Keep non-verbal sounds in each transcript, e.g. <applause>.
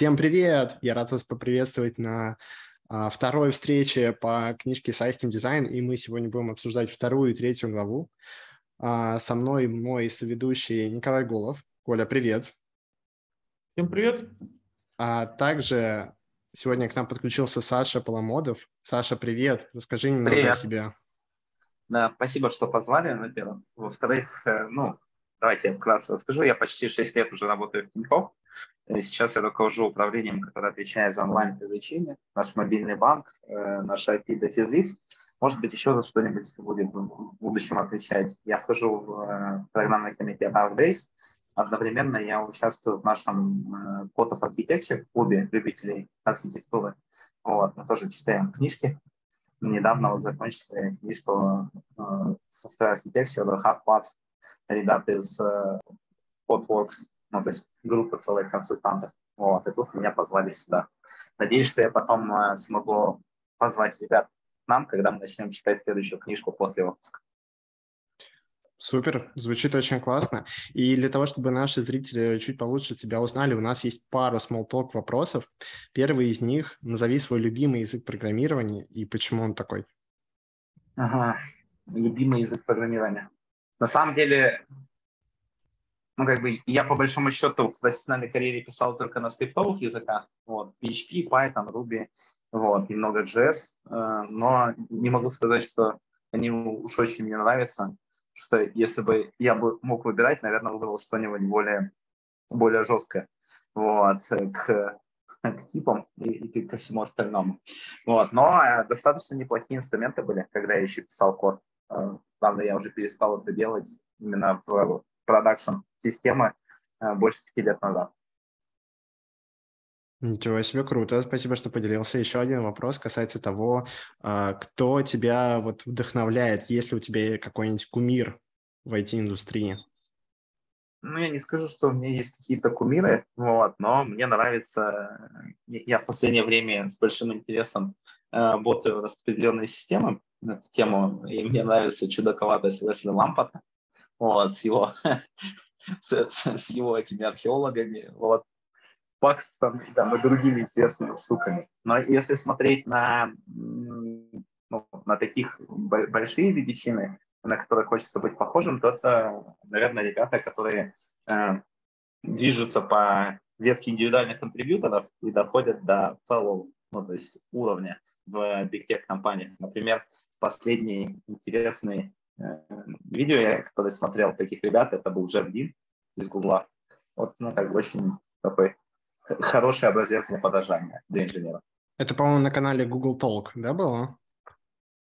Всем привет! Я рад вас поприветствовать на а, второй встрече по книжке System Design, и мы сегодня будем обсуждать вторую и третью главу. А, со мной мой соведущий Николай Голов. Коля, привет! Всем привет! А также сегодня к нам подключился Саша Поломодов. Саша, привет! Расскажи немного привет. о себе. Да, спасибо, что позвали, во-первых. Во-вторых, э, ну, давайте я вкратце расскажу. Я почти 6 лет уже работаю в Тинькофф. Сейчас я руковожу управлением, которое отвечает за онлайн-привлечение, наш мобильный банк, э, наш IP до физлиц. Может быть, еще за что-нибудь будет в будущем отвечать. Я вхожу в э, программный комитет Days. Одновременно я участвую в нашем Code of Architecture, клубе любителей архитектуры. Вот, мы тоже читаем книжки. Недавно вот закончили книжку Software Architecture, Hard Parts, ребята из Podworks ну, то есть группа целых консультантов. Вот, и тут меня позвали сюда. Надеюсь, что я потом э, смогу позвать ребят к нам, когда мы начнем читать следующую книжку после выпуска. Супер, звучит очень классно. И для того, чтобы наши зрители чуть получше тебя узнали, у нас есть пару small talk вопросов. Первый из них – назови свой любимый язык программирования и почему он такой. Ага, любимый язык программирования. На самом деле, ну, как бы я по большому счету в профессиональной карьере писал только на скриптовых языках, вот, PHP, Python, Ruby, вот, немного JS, э, но не могу сказать, что они уж очень мне нравятся, что если бы я бы мог выбирать, наверное, выбрал что-нибудь более, более жесткое, вот, к, к типам и, и ко всему остальному. Вот, но э, достаточно неплохие инструменты были, когда я еще писал код. Э, правда, я уже перестал это делать именно в продакшн системы э, больше пяти лет назад. Ничего себе, круто. Спасибо, что поделился. Еще один вопрос касается того, а, кто тебя вот вдохновляет, есть ли у тебя какой-нибудь кумир в IT-индустрии? Ну, я не скажу, что у меня есть какие-то кумиры, вот, но мне нравится, я в последнее время с большим интересом э, работаю в распределенной системы на эту тему, и мне нравится чудаковатость Лесли Лампорта, вот, с его, <laughs> с, с, с его этими археологами, вот, Пакстон там, и другими интересными штуками. Но если смотреть на, ну, на таких большие величины, на которые хочется быть похожим, то это, наверное, ребята, которые э, движутся по ветке индивидуальных контрибьюторов и доходят до целого ну, то есть уровня в Big Tech компаниях. Например, последний интересный видео, я когда смотрел таких ребят, это был Джефф Дин из Гугла. Вот, ну, как бы очень такой хороший образец для подражания для инженера. Это, по-моему, на канале Google Talk, да, было?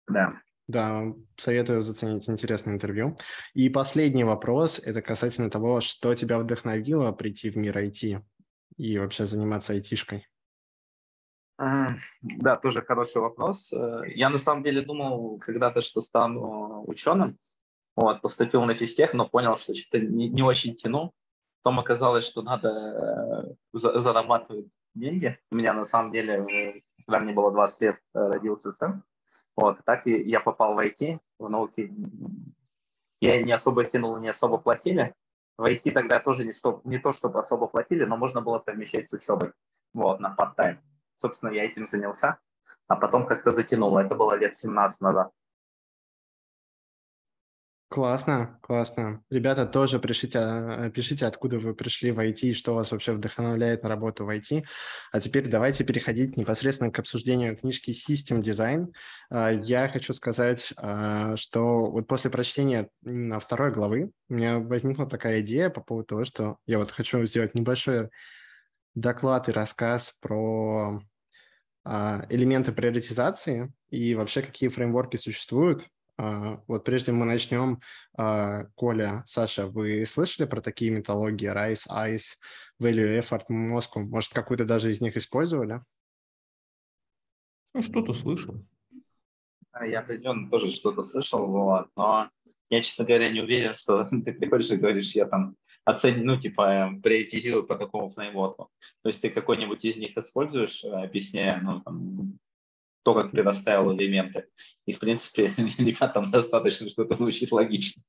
Да. Да, советую заценить интересное интервью. И последний вопрос, это касательно того, что тебя вдохновило прийти в мир IT и вообще заниматься айтишкой. Да, тоже хороший вопрос. Э, я на самом деле думал когда-то, что стану ученым. Вот, поступил на физтех, но понял, что что-то не, не очень тяну. Потом оказалось, что надо э, за, зарабатывать деньги. У меня на самом деле, когда мне было 20 лет, э, родился сын. Вот, так и я попал в IT, в науке. Я не особо тянул, не особо платили. В IT тогда тоже не, что, не то, чтобы особо платили, но можно было совмещать с учебой. Вот, на part-time собственно, я этим занялся, а потом как-то затянуло. Это было лет 17 назад. Классно, классно. Ребята, тоже пишите, а, пишите, откуда вы пришли в IT и что вас вообще вдохновляет на работу в IT. А теперь давайте переходить непосредственно к обсуждению книжки System Design. А, я хочу сказать, а, что вот после прочтения на второй главы у меня возникла такая идея по поводу того, что я вот хочу сделать небольшой доклад и рассказ про элементы приоритизации и вообще какие фреймворки существуют. А, вот прежде мы начнем, а, Коля, Саша, вы слышали про такие методологии RISE, ICE, Value Effort, Moscow? Может, какую-то даже из них использовали? Ну, что-то слышал. Я определенно тоже что-то слышал, вот, но я, честно говоря, не уверен, что <laughs> ты приходишь и говоришь, я там оцени, ну, типа, приоритизируй по такому фреймворку. То есть ты какой-нибудь из них используешь, объясняя, ну, там, то, как ты расставил элементы. И, в принципе, <laughs> ребятам достаточно что-то звучит логично.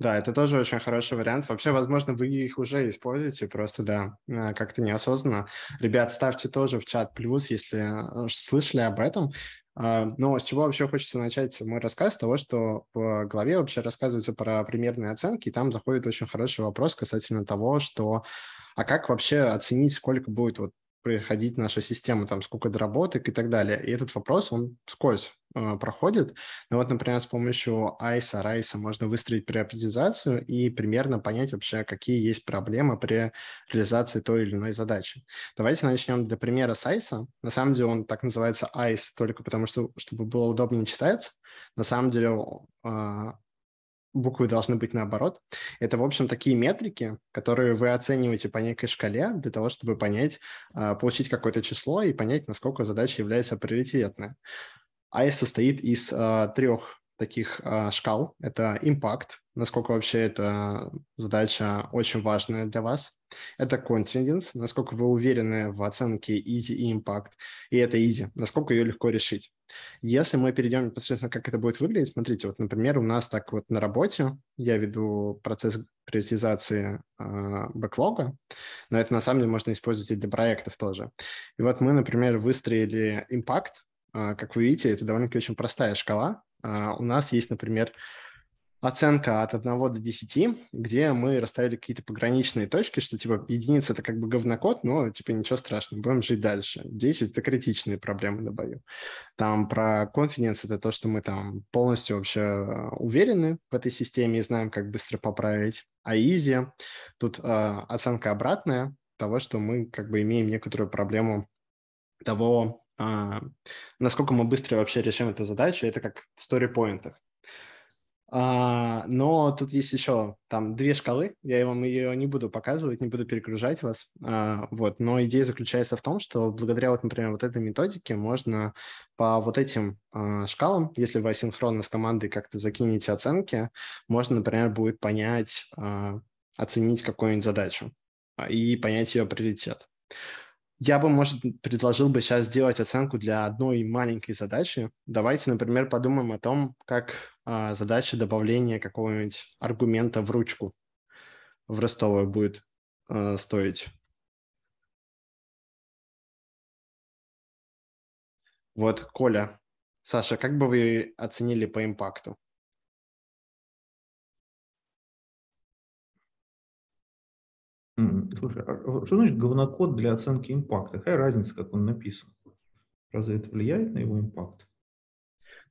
Да, это тоже очень хороший вариант. Вообще, возможно, вы их уже используете, просто, да, э, как-то неосознанно. Ребят, ставьте тоже в чат плюс, если э, слышали об этом. А, но с чего вообще хочется начать мой рассказ? С того, что в главе вообще рассказывается про примерные оценки, и там заходит очень хороший вопрос касательно того, что а как вообще оценить, сколько будет вот происходить наша система, там, сколько доработок и так далее. И этот вопрос, он скользь э, проходит. Ну вот, например, с помощью ICE, RICE можно выстроить приоритизацию и примерно понять вообще, какие есть проблемы при реализации той или иной задачи. Давайте начнем для примера с ICE. На самом деле он так называется ICE только потому, что, чтобы было удобнее читать. На самом деле э, буквы должны быть наоборот. Это, в общем, такие метрики, которые вы оцениваете по некой шкале для того, чтобы понять, а, получить какое-то число и понять, насколько задача является приоритетной. AIS состоит из а, трех таких а, шкал. Это импакт, насколько вообще эта задача очень важная для вас. Это confidence, насколько вы уверены в оценке easy и impact. И это easy, насколько ее легко решить. Если мы перейдем непосредственно, как это будет выглядеть, смотрите, вот, например, у нас так вот на работе я веду процесс приоритизации э, бэклога, но это на самом деле можно использовать и для проектов тоже. И вот мы, например, выстроили impact, э, как вы видите, это довольно-таки очень простая шкала, а, у нас есть, например, оценка от 1 до 10, где мы расставили какие-то пограничные точки, что типа единица это как бы говнокод, но типа ничего страшного, будем жить дальше. 10 это критичные проблемы на бою. Там про confidence это то, что мы там полностью вообще а, уверены в этой системе и знаем, как быстро поправить. А easy тут э, оценка обратная того, что мы как бы имеем некоторую проблему того, а, насколько мы быстро вообще решим эту задачу, это как в сторипоинтах. А, но тут есть еще там две шкалы, я вам ее не буду показывать, не буду перегружать вас, а, вот, но идея заключается в том, что благодаря вот, например, вот этой методике можно по вот этим шкалам, если вы асинхронно с командой как-то закинете оценки, можно, например, будет понять, оценить какую-нибудь задачу и понять ее приоритет. Я бы, может, предложил бы сейчас сделать оценку для одной маленькой задачи. Давайте, например, подумаем о том, как а, задача добавления какого-нибудь аргумента в ручку в ростовую будет а, стоить. Вот, Коля, Саша, как бы вы оценили по импакту? Слушай, а что значит говнокод для оценки импакта? Какая разница, как он написан? Разве это влияет на его импакт?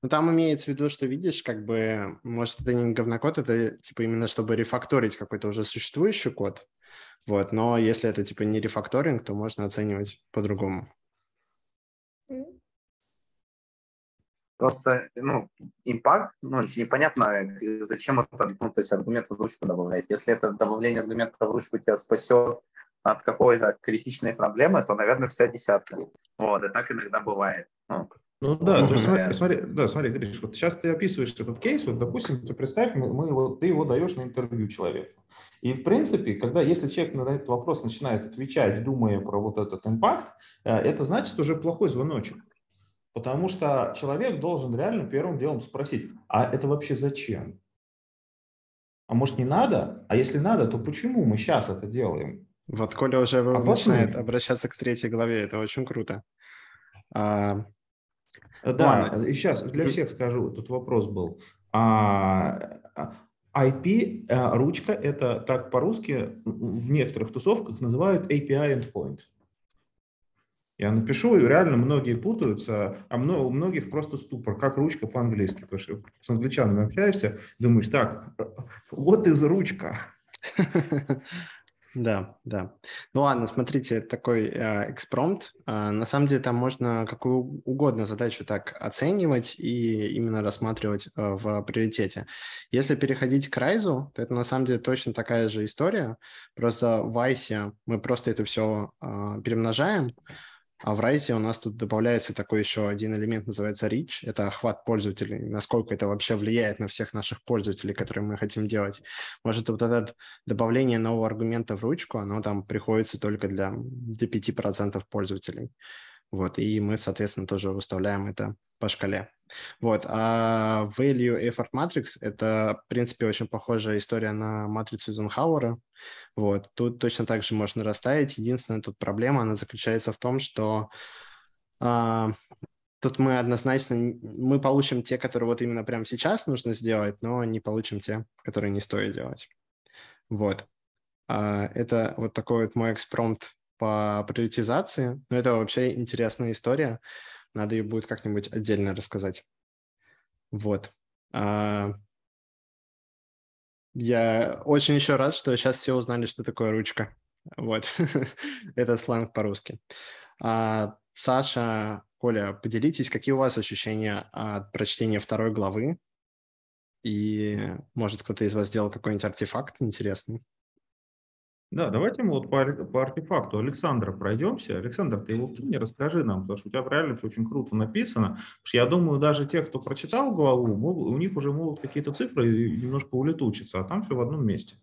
Ну, там имеется в виду, что видишь, как бы, может, это не говнокод, это типа именно чтобы рефакторить какой-то уже существующий код. Вот, но если это типа не рефакторинг, то можно оценивать по-другому. Просто, ну, импакт, ну, непонятно, зачем это, ну, то есть аргумент в ручку добавлять. Если это добавление аргумента в ручку тебя спасет от какой-то критичной проблемы, то, наверное, вся десятка. Вот, и так иногда бывает. Ну, ну да, то есть, смотри, смотри, да, смотри, Гриш, вот сейчас ты описываешь этот кейс, вот, допустим, ты представь, мы, мы его, ты его даешь на интервью человеку. И, в принципе, когда, если человек на этот вопрос начинает отвечать, думая про вот этот импакт, э, это значит уже плохой звоночек. Потому что человек должен реально первым делом спросить, а это вообще зачем? А может не надо? А если надо, то почему мы сейчас это делаем? Вот Коля уже а начинает потом... обращаться к третьей главе, это очень круто. А... Да, Ладно. и сейчас для всех скажу, тут вопрос был. А, IP, а, ручка, это так по-русски в некоторых тусовках называют API endpoint. Я напишу, и реально многие путаются, а у многих просто ступор, как ручка по-английски. Потому что с англичанами общаешься, думаешь, так, вот из ручка. <laughs> Да, да. Ну ладно, смотрите, такой э, экспромт. Э, на самом деле там можно какую угодно задачу так оценивать и именно рассматривать э, в приоритете. Если переходить к Райзу, то это на самом деле точно такая же история. Просто в Вайсе мы просто это все э, перемножаем, а в Rise у нас тут добавляется такой еще один элемент, называется reach. Это охват пользователей, насколько это вообще влияет на всех наших пользователей, которые мы хотим делать. Может, вот это добавление нового аргумента в ручку, оно там приходится только для, для 5% пользователей. Вот, и мы, соответственно, тоже выставляем это по шкале. Вот, а Value Effort Matrix – это, в принципе, очень похожая история на матрицу Эйзенхауэра. Вот, тут точно так же можно расставить. Единственная тут проблема, она заключается в том, что а, тут мы однозначно, мы получим те, которые вот именно прямо сейчас нужно сделать, но не получим те, которые не стоит делать. Вот. А, это вот такой вот мой экспромт по приоритизации. Но это вообще интересная история. Надо ее будет как-нибудь отдельно рассказать. Вот. А, я очень еще рад, что сейчас все узнали, что такое ручка. Вот. <laughs> это сленг по-русски. А, Саша, Коля, поделитесь, какие у вас ощущения от прочтения второй главы? И, может, кто-то из вас сделал какой-нибудь артефакт интересный? Да, давайте мы вот по, по артефакту Александра пройдемся. Александр, ты его мне расскажи нам, потому что у тебя правильно все очень круто написано. Потому что я думаю, даже те, кто прочитал главу, у них уже могут какие-то цифры немножко улетучиться, а там все в одном месте.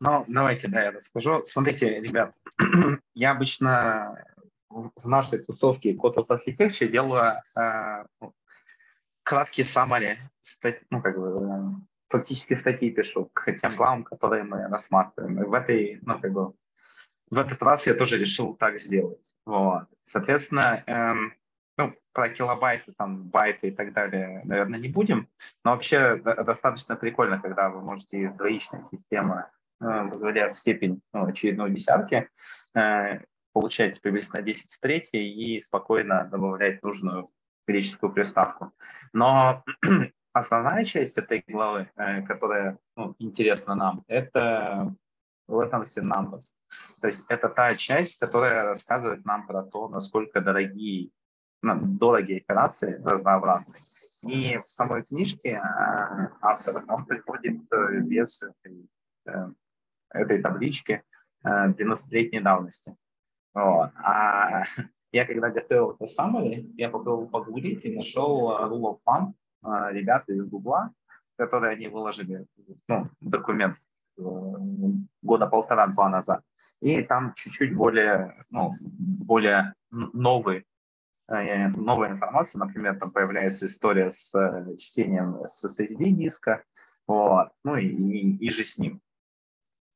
Ну, давайте, да, я расскажу. Смотрите, ребят, <clears throat> я обычно в нашей тусовке Code of Architecture делаю э, ну, краткий summary, ну, как бы, фактически статьи пишу к тем главам, которые мы рассматриваем. И в этой, ну, как бы, в этот раз я тоже решил так сделать. Вот. Соответственно, эм, ну, про килобайты, там, байты и так далее, наверное, не будем. Но вообще достаточно прикольно, когда вы можете из двоичной системы, э, возводя в степень ну, очередной десятки, э, получать приблизительно 10 в третьей и спокойно добавлять нужную греческую приставку. Но основная часть этой главы, э, которая ну, интересна нам, это latency numbers. То есть это та часть, которая рассказывает нам про то, насколько дорогие, ну, дорогие операции разнообразны. И в самой книжке э, автор он приходит э, без этой, этой таблички 90-летней давности. Вот. А <laughs> я когда готовил это summary, я попробовал погуглить и нашел rule of thumb, ребята из Гугла, которые они выложили ну, документ э, года полтора-два назад. И там чуть-чуть более, ну, более новый, э, новая информация. Например, там появляется история с э, чтением SSD диска, вот, ну и, и, и же с ним.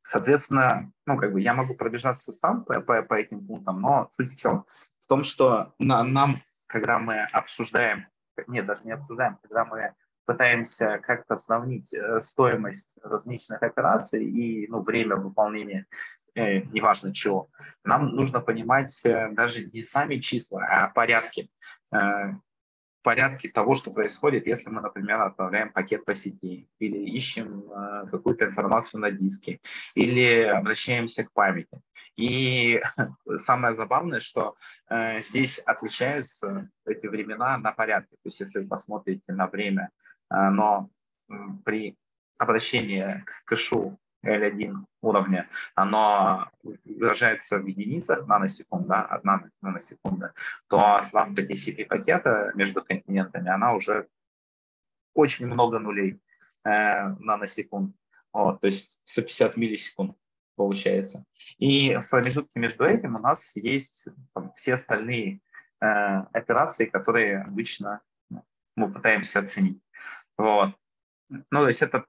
Соответственно, ну, как бы я могу пробежаться сам по, по, по этим пунктам, но суть в чем? В том, что на, нам, когда мы обсуждаем нет, даже не обсуждаем, когда мы пытаемся как-то сравнить э, стоимость различных операций и ну, время выполнения, э, неважно чего, нам нужно понимать э, даже не сами числа, а порядки. Э, порядке того, что происходит, если мы, например, отправляем пакет по сети, или ищем э, какую-то информацию на диске, или обращаемся к памяти. И <laughs> самое забавное, что э, здесь отличаются эти времена на порядке. То есть если вы посмотрите на время, э, но при обращении к кэшу L1 уровня, оно выражается в единицах наносекунд, да, одна наносекунда, то рамка TCP-пакета между континентами, она уже очень много нулей э, наносекунд. Вот, то есть 150 миллисекунд получается. И в промежутке между этим у нас есть там, все остальные э, операции, которые обычно ну, мы пытаемся оценить. Вот. Ну, то есть это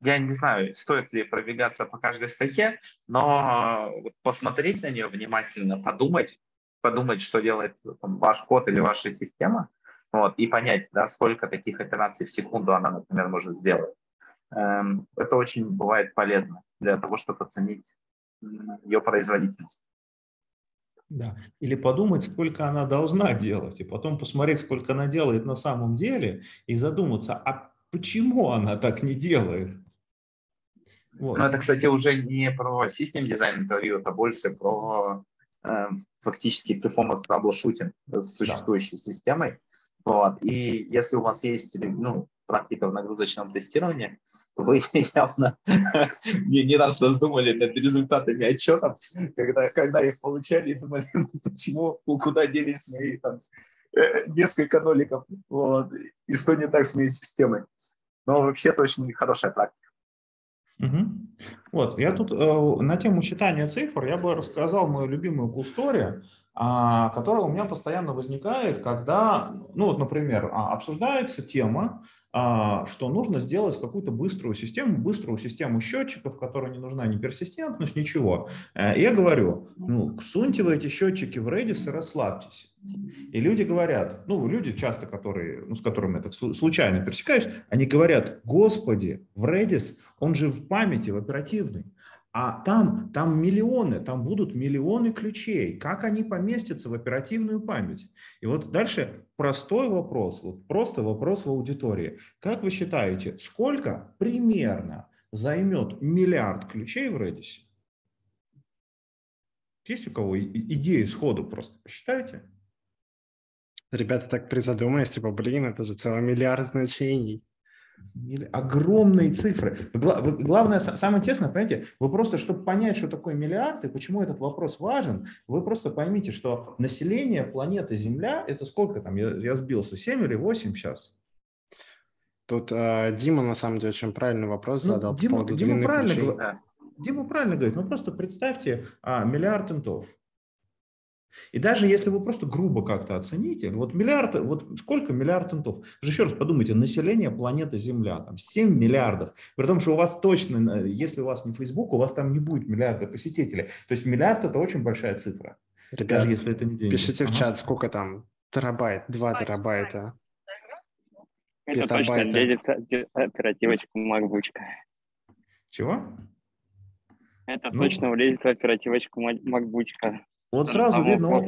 я не знаю, стоит ли пробегаться по каждой статье, но посмотреть на нее внимательно, подумать, подумать, что делает там, ваш код или ваша система, вот, и понять, да, сколько таких операций в секунду она, например, может сделать. Эм, это очень бывает полезно для того, чтобы оценить ее производительность. Да. Или подумать, сколько она должна делать, и потом посмотреть, сколько она делает на самом деле, и задуматься, а почему она так не делает. Вот. Ну, это, кстати, уже не про систем дизайн интервью, это больше про э, фактически performance troubleshooting с существующей да. системой. Вот. И если у вас есть ну, практика в нагрузочном тестировании, вы <laughs> явно не, не раз раздумали над результатами отчетов, когда, когда их получали, и думали, <laughs> почему, куда делись мои там, э, несколько ноликов, вот, и что не так с моей системой. Но вообще это очень хорошая практика. Угу. Вот, я тут э, на тему читания цифр я бы рассказал мою любимую а, которая у меня постоянно возникает, когда, ну вот, например, а, обсуждается тема, а, что нужно сделать какую-то быструю систему, быструю систему счетчиков, которая не нужна ни персистентность, ничего. Э, я говорю, ну, суньте вы эти счетчики в Redis и расслабьтесь. И люди говорят, ну, люди часто, которые, ну, с которыми я так случайно пересекаюсь, они говорят, господи, в Redis, он же в памяти, в оперативной. А там, там миллионы, там будут миллионы ключей. Как они поместятся в оперативную память? И вот дальше простой вопрос, вот просто вопрос в аудитории. Как вы считаете, сколько примерно займет миллиард ключей в Redis? Есть у кого идеи сходу просто? Посчитайте. Ребята так призадумались, типа, блин, это же целый миллиард значений. Огромные цифры. Главное, самое интересное, понимаете, вы просто, чтобы понять, что такое миллиард и почему этот вопрос важен, вы просто поймите, что население планеты Земля, это сколько там, я, я сбился, 7 или 8 сейчас? Тут э, Дима, на самом деле, очень правильный вопрос ну, задал Дима, по поводу Дима правильно, ключей. Дима правильно говорит, ну просто представьте а, миллиард интов. И даже если вы просто грубо как-то оцените, вот миллиард, вот сколько миллиард интов? Вы же еще раз подумайте, население планеты Земля, там 7 миллиардов, при том, что у вас точно, если у вас не Facebook, у вас там не будет миллиарда посетителей. То есть миллиард это очень большая цифра. Ребят, даже если это не деньги. Пишите ага. в чат, сколько там терабайт, 2 терабайта. Это точно лезет оперативочку MacBook. Чего? Это ну, точно влезет в оперативочку MacBook. Вот сразу видно,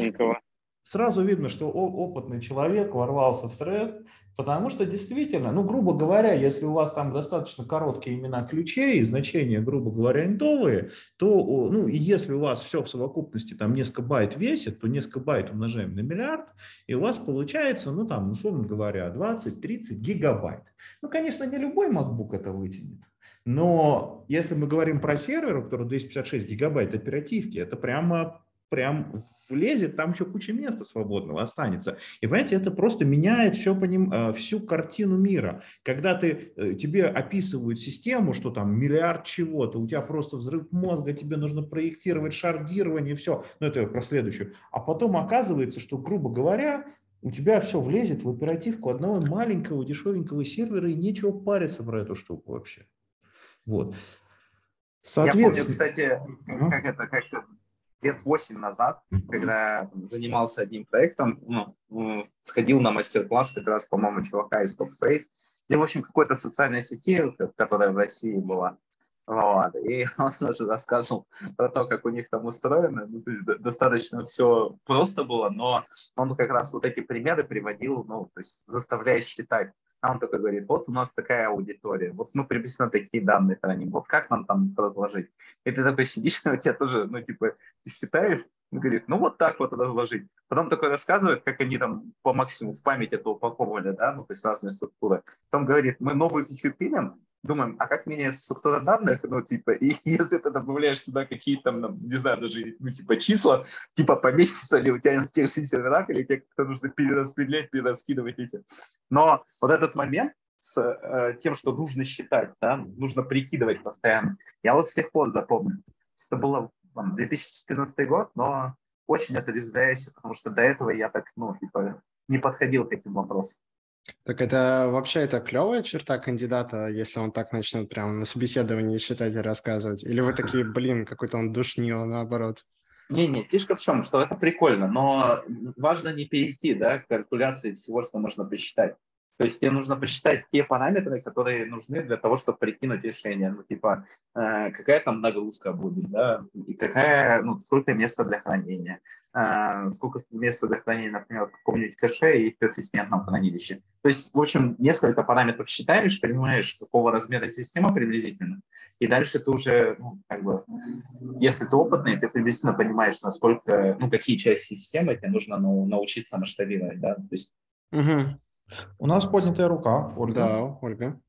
сразу видно, что опытный человек ворвался в тред, потому что действительно, ну, грубо говоря, если у вас там достаточно короткие имена ключей, значения, грубо говоря, интовые, то, ну, и если у вас все в совокупности там несколько байт весит, то несколько байт умножаем на миллиард, и у вас получается, ну, там, условно говоря, 20-30 гигабайт. Ну, конечно, не любой MacBook это вытянет. Но если мы говорим про сервер, у которого 256 гигабайт оперативки, это прямо прям влезет, там еще куча места свободного останется. И понимаете, это просто меняет все по ним, э, всю картину мира. Когда ты, э, тебе описывают систему, что там миллиард чего-то, у тебя просто взрыв мозга, тебе нужно проектировать шардирование, все. Ну, это про следующую. А потом оказывается, что, грубо говоря, у тебя все влезет в оперативку одного маленького дешевенького сервера, и нечего париться про эту штуку вообще. Вот. Соответственно... Я помню, кстати, как это, как лет 8 назад, когда занимался одним проектом, ну, сходил на мастер-класс как раз, по-моему, чувака из TopFace, или, в общем, какой-то социальной сети, которая в России была. Вот. И <laughs> он тоже рассказывал про то, как у них там устроено. Ну, то есть достаточно все просто было, но он как раз вот эти примеры приводил, ну, то есть заставляя считать а он такой говорит, вот у нас такая аудитория, вот мы приблизительно такие данные храним, вот как нам там разложить? И ты такой сидишь, <laughs> у тебя тоже, ну, типа, ты считаешь, говорит, ну, вот так вот разложить. Потом такой рассказывает, как они там по максимуму в память это упаковывали, да, ну, то есть разные структуры. Потом говорит, мы новую фичу пилим, думаем, а как меняется структура данных, ну, типа, и <laughs> если ты добавляешь сюда какие-то, там, не знаю, даже, ну, типа, числа, типа, поместится ли у тебя на тех же серверах, или тебе как-то нужно перераспределять, перераскидывать эти. Но вот этот момент с э, тем, что нужно считать, да, нужно прикидывать постоянно, я вот с тех пор запомнил. Это было там, 2014 год, но очень отрезвляюще, потому что до этого я так, ну, типа, не подходил к этим вопросам. Так это вообще это клевая черта кандидата, если он так начнет прямо на собеседовании считать и рассказывать? Или вы такие, <laughs> блин, какой-то он душнил, наоборот? Не-не, фишка в чем, что это прикольно, но важно не перейти да, к калькуляции всего, что можно посчитать. То есть тебе нужно посчитать те параметры, которые нужны для того, чтобы прикинуть решение. Ну, типа, э, какая там нагрузка будет, да, и какая, ну, сколько места для хранения, э, сколько места для хранения, например, в каком-нибудь кэше и в персистентном хранилище. То есть, в общем, несколько параметров считаешь, понимаешь, какого размера система приблизительно, и дальше ты уже, ну, как бы, если ты опытный, ты приблизительно понимаешь, насколько, ну, какие части системы тебе нужно ну, научиться масштабировать, да, то есть Угу. У нас поднятая рука, Ольга. Да, Ольга.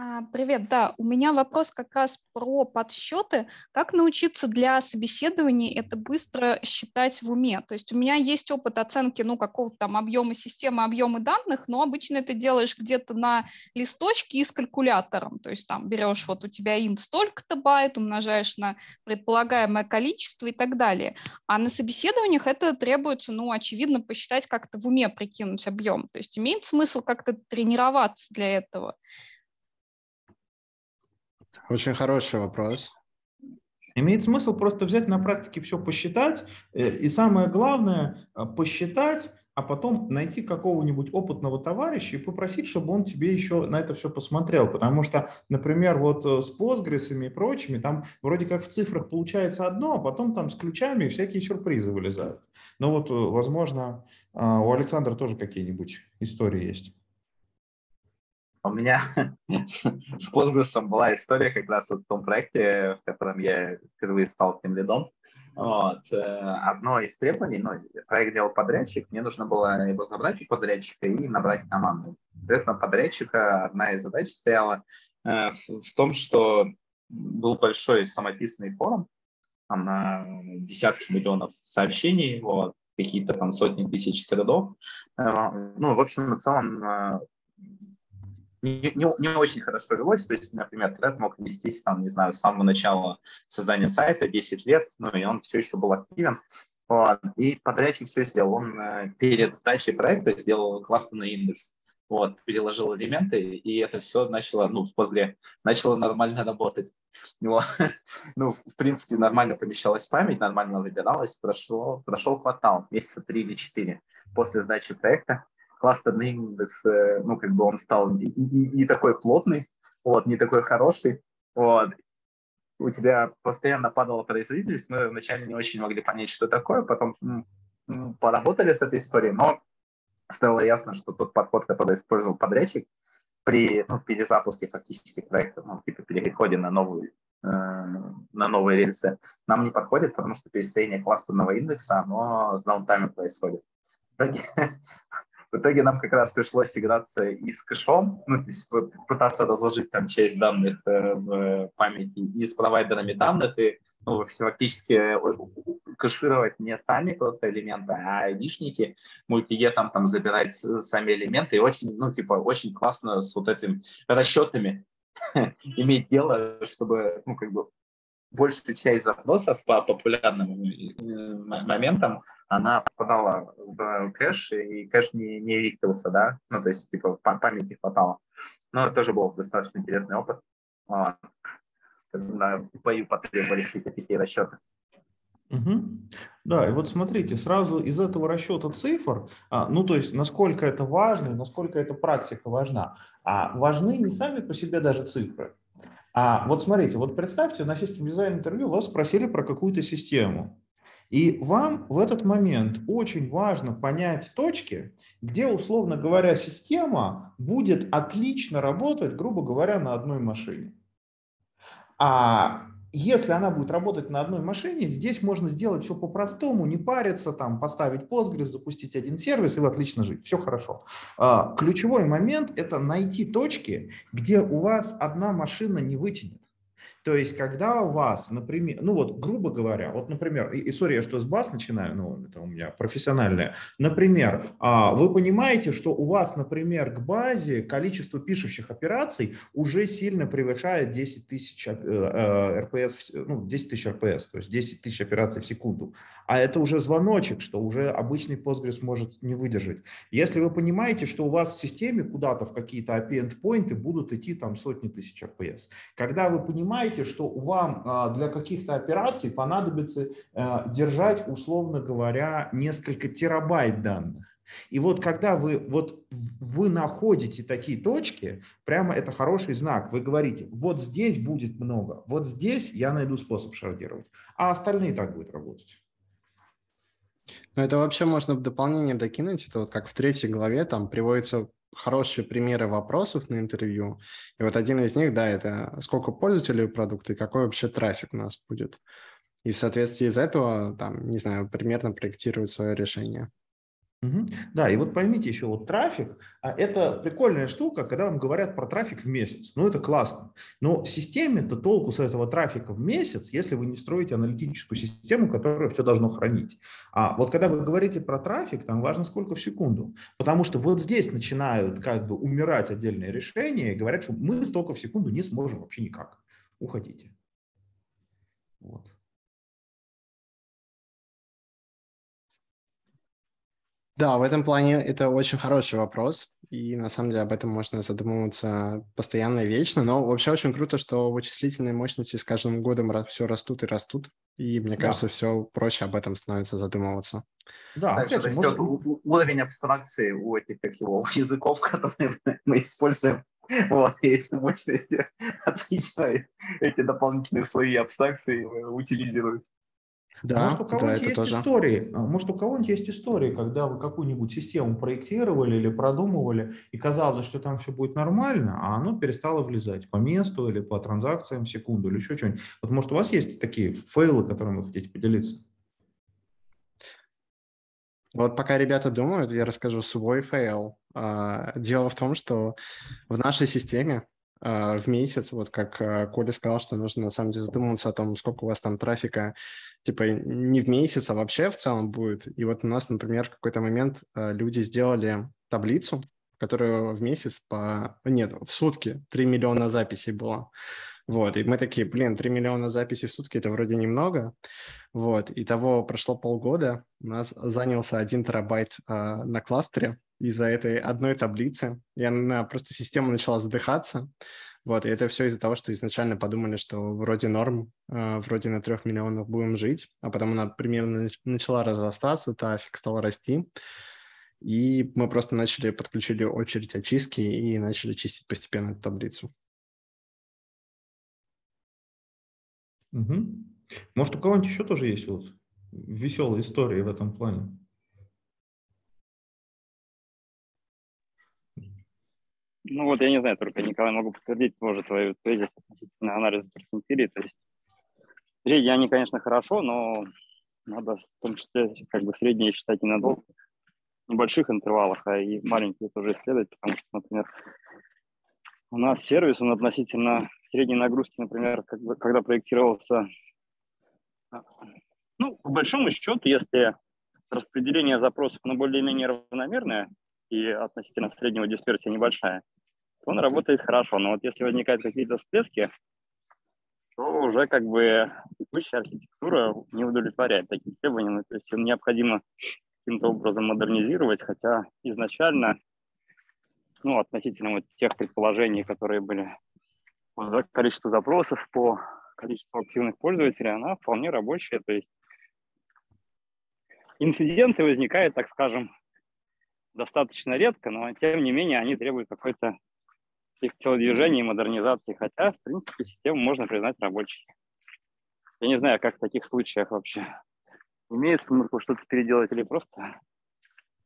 А, привет, да, у меня вопрос как раз про подсчеты. Как научиться для собеседований это быстро считать в уме? То есть у меня есть опыт оценки, ну, какого-то там объема системы, объема данных, но обычно это делаешь где-то на листочке и с калькулятором. То есть там берешь, вот у тебя int столько-то байт, умножаешь на предполагаемое количество и так далее. А на собеседованиях это требуется, ну, очевидно, посчитать как-то в уме, прикинуть объем. То есть имеет смысл как-то тренироваться для этого. Очень хороший вопрос. Имеет смысл просто взять на практике все посчитать, э, и самое главное, э, посчитать, а потом найти какого-нибудь опытного товарища и попросить, чтобы он тебе еще на это все посмотрел. Потому что, например, вот э, с Postgres и прочими, там вроде как в цифрах получается одно, а потом там с ключами всякие сюрпризы вылезают. Но вот, возможно, у Александра тоже какие-нибудь истории есть. У меня <laughs> с Postgres была история как раз в том проекте, в котором я впервые стал тем лидом. Вот. Э, одно из требований, ну, проект делал подрядчик, мне нужно было его забрать у подрядчика и набрать команду. Соответственно, подрядчика одна из задач стояла э, в том, что был большой самописный форум, там на десятки миллионов сообщений, вот, какие-то там сотни тысяч трудов. Э, ну, в общем, в целом не, не, не очень хорошо велось. То есть, например, тред мог вестись, там, не знаю, с самого начала создания сайта, 10 лет, ну и он все еще был активен. Вот. И подрядчик все сделал. Он э, перед сдачей проекта сделал классный индекс. Вот, переложил элементы, и это все начало, ну, Postgre, начало нормально работать. Вот. <laughs> Ну, в принципе, нормально помещалась память, нормально выбиралась. Прошло, прошел квартал, месяца три или четыре после сдачи проекта кластерный индекс, э, ну, как бы он стал не, такой плотный, вот, не такой хороший, вот, у тебя постоянно падала производительность, мы вначале не очень могли понять, что такое, потом поработали с этой историей, но стало ясно, что тот подход, который использовал подрядчик при ну, перезапуске фактически проекта, ну, типа переходе на новую э, на новые рельсы, нам не подходит, потому что перестроение кластерного индекса, оно с даунтаймом происходит. В итоге <laughs> в итоге нам как раз пришлось играться и с кэшом, ну, то есть пытаться разложить там часть данных э, в памяти и с провайдерами данных, и ну, фактически э, кэшировать не сами просто элементы, а айдишники, мультигетом там забирать сами элементы, и очень, ну, типа, очень классно с вот этим расчетами <laughs> иметь дело, чтобы, ну, как бы, большая часть запросов по популярным э, моментам она попадала в кэш, и кэш не, не виктился, да, ну, то есть, типа, памяти хватало. Но это тоже был достаточно интересный опыт. Когда бою потребовались эти такие расчеты. Угу. Да, и вот смотрите, сразу из этого расчета цифр, а, ну то есть насколько это важно, насколько эта практика важна, а важны не сами по себе даже цифры. А вот смотрите, вот представьте, на систем дизайн интервью вас спросили про какую-то систему. И вам в этот момент очень важно понять точки, где, условно говоря, система будет отлично работать, грубо говоря, на одной машине. А если она будет работать на одной машине, здесь можно сделать все по-простому, не париться, там, поставить Postgres, запустить один сервис и отлично жить. Все хорошо. А, ключевой момент – это найти точки, где у вас одна машина не вытянет. То есть, когда у вас, например, ну вот, грубо говоря, вот, например, и, и сори, я что с бас начинаю, ну, это у меня профессиональное. Например, а, вы понимаете, что у вас, например, к базе количество пишущих операций уже сильно превышает 10 тысяч э, э, РПС, ну, 10 тысяч РПС, то есть 10 тысяч операций в секунду. А это уже звоночек, что уже обычный Postgres может не выдержать. Если вы понимаете, что у вас в системе куда-то в какие-то API-эндпоинты будут идти там сотни тысяч РПС. Когда вы понимаете, понимаете, что вам а, для каких-то операций понадобится э, держать, условно говоря, несколько терабайт данных. И вот когда вы, вот вы находите такие точки, прямо это хороший знак. Вы говорите, вот здесь будет много, вот здесь я найду способ шардировать, а остальные так будут работать. Ну, это вообще можно в дополнение докинуть. Это вот как в третьей главе там приводится хорошие примеры вопросов на интервью. И вот один из них, да, это сколько пользователей у продукта и какой вообще трафик у нас будет. И в соответствии из этого, там, не знаю, примерно проектировать свое решение. Да, и вот поймите еще, вот трафик, а это прикольная штука, когда вам говорят про трафик в месяц. Ну, это классно. Но системе-то толку с этого трафика в месяц, если вы не строите аналитическую систему, которая все должно хранить. А вот когда вы говорите про трафик, там важно сколько в секунду. Потому что вот здесь начинают как бы умирать отдельные решения и говорят, что мы столько в секунду не сможем вообще никак. Уходите. Вот. Да, в этом плане это очень хороший вопрос, и на самом деле об этом можно задумываться постоянно и вечно, но вообще очень круто, что вычислительные мощности с каждым годом все растут и растут, и мне кажется, да. все проще об этом становится задумываться. Да, Также растет может... уровень абстракции у этих как его, языков, <laughs> которые мы используем вот, и эти мощности <laughs> отлично эти дополнительные слои абстракции утилизируются. Да, может, у кого-нибудь да, есть тоже. истории, а, может, у кого-нибудь есть истории, когда вы какую-нибудь систему проектировали или продумывали, и казалось, что там все будет нормально, а оно перестало влезать по месту или по транзакциям в секунду или еще что-нибудь. Вот, может, у вас есть такие фейлы, которыми вы хотите поделиться? Вот пока ребята думают, я расскажу свой фейл. А, дело в том, что в нашей системе в месяц, вот как а, Коля сказал, что нужно на самом деле задумываться о том, сколько у вас там трафика, типа не в месяц, а вообще в целом будет. И вот у нас, например, в какой-то момент а, люди сделали таблицу, которая в месяц по... Нет, в сутки 3 миллиона записей было. Вот, и мы такие, блин, 3 миллиона записей в сутки – это вроде немного. Вот, и того прошло полгода, у нас занялся 1 терабайт э, на кластере, из-за этой одной таблицы. И она просто система начала задыхаться. Вот, и это все из-за того, что изначально подумали, что вроде норм, э, вроде на трех миллионах будем жить, а потом она примерно начала разрастаться, трафик стал расти, и мы просто начали, подключили очередь очистки и начали чистить постепенно эту таблицу. Угу. Может, у кого-нибудь еще тоже есть вот веселые истории в этом плане? Ну вот, я не знаю, только, Николай, могу подтвердить тоже твою тезис относительно анализа перцентилей. То есть средние они, конечно, хорошо, но надо в том числе как бы средние считать не на долгих, небольших интервалах, а и маленькие тоже исследовать, потому что, например, у нас сервис, он относительно средней нагрузки, например, как бы, когда проектировался, ну, по большому счету, если распределение запросов, ну, более-менее равномерное, и относительно среднего дисперсия небольшая, он работает хорошо. Но вот если возникают какие-то всплески, то уже как бы текущая архитектура не удовлетворяет таким требованиям. То есть им необходимо каким-то образом модернизировать, хотя изначально, ну, относительно вот тех предположений, которые были по количеству запросов, по количеству активных пользователей, она вполне рабочая. То есть инциденты возникают, так скажем, достаточно редко, но тем не менее они требуют какой-то их телодвижения и модернизации, хотя, в принципе, систему можно признать рабочей. Я не знаю, как в таких случаях вообще имеет смысл что-то переделать или просто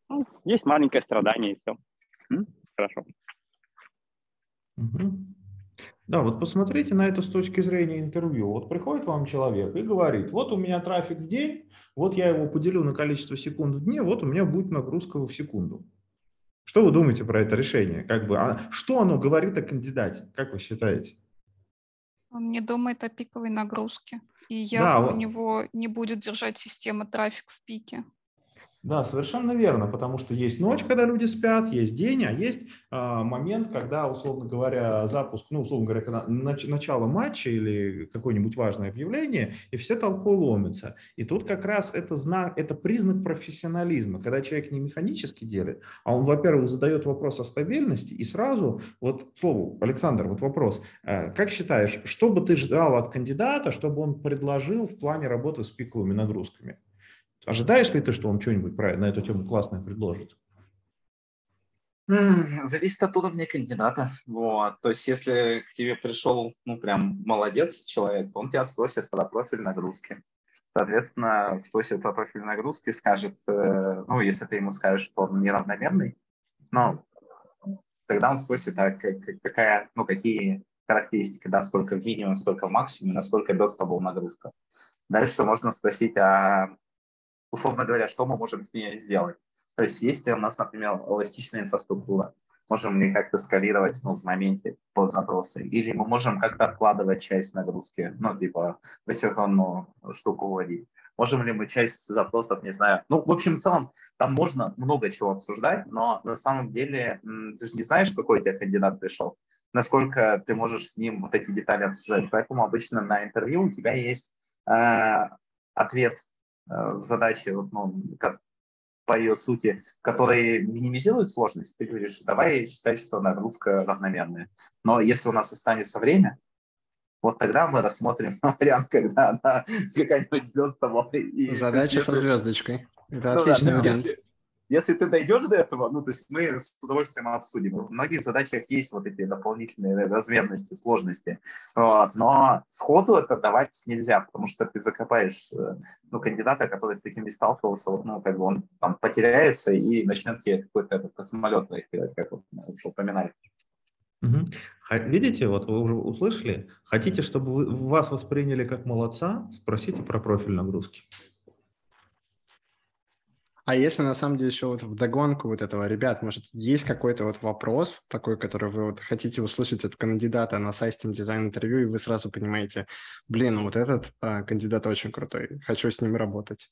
ну, есть маленькое страдание и все. М? Хорошо. Угу. Да, вот посмотрите на это с точки зрения интервью. Вот приходит вам человек и говорит, вот у меня трафик в день, вот я его поделю на количество секунд в дне, вот у меня будет нагрузка в секунду. Что вы думаете про это решение? Как бы, а что оно говорит о кандидате? Как вы считаете? Он не думает о пиковой нагрузке. И явно да, у него не будет держать система трафик в пике. Да, совершенно верно, потому что есть ночь, когда люди спят, есть день, а есть э, момент, когда, условно говоря, запуск, ну, условно говоря, когда нач- начало матча или какое-нибудь важное объявление, и все толпой ломятся. И тут как раз это знак, это признак профессионализма, когда человек не механически делит, а он, во-первых, задает вопрос о стабильности, и сразу, вот, слову, Александр, вот вопрос, э, как считаешь, что бы ты ждал от кандидата, чтобы он предложил в плане работы с пиковыми нагрузками? Ожидаешь ли ты, что он что-нибудь на эту тему классное предложит? Зависит от уровня кандидата. Вот. То есть, если к тебе пришел, ну, прям молодец человек, он тебя спросит про профиль нагрузки. Соответственно, спросит про профиль нагрузки, скажет, э, ну, если ты ему скажешь, что он неравномерный, ну, тогда он спросит, а какая, ну, какие характеристики, да, сколько в минимум, сколько в максимуме, насколько burstable нагрузка. Дальше можно спросить, а условно говоря, что мы можем с ней сделать. То есть если у нас, например, эластичная инфраструктура, можем ли как-то скалировать ну, в моменте по запросы, или мы можем как-то откладывать часть нагрузки, ну, типа, асинхронную штуку вводить. Можем ли мы часть запросов, не знаю. Ну, в общем, в целом, там можно много чего обсуждать, но на самом деле ты же не знаешь, какой у тебя кандидат пришел, насколько ты можешь с ним вот эти детали обсуждать. Поэтому обычно на интервью у тебя есть э, ответ э, задачи, ну, как, по ее сути, который минимизирует сложность, ты говоришь, давай считать, что нагрузка равномерная. Но если у нас останется время, вот тогда мы рассмотрим <laughs> вариант, когда она <laughs> какая-нибудь звезда и Задача со звездочкой. Это ну, отличный да, вариант. Если, ты дойдешь до этого, ну, то есть мы с удовольствием обсудим. В многих задачах есть вот эти дополнительные размерности, сложности. Вот. Но сходу это давать нельзя, потому что ты закопаешь э, ну, кандидата, который с таким не сталкивался, ну, как бы он там потеряется и начнет тебе какой-то космолет проектировать, как вот упоминали. Угу. Видите, вот вы уже услышали, хотите, чтобы вас восприняли как молодца, спросите про профиль нагрузки. А если на самом деле еще вот в догонку вот этого, ребят, может, есть какой-то вот вопрос такой, который вы вот хотите услышать от кандидата на сайте дизайн интервью, и вы сразу понимаете, блин, ну вот этот а, кандидат очень крутой, хочу с ним работать.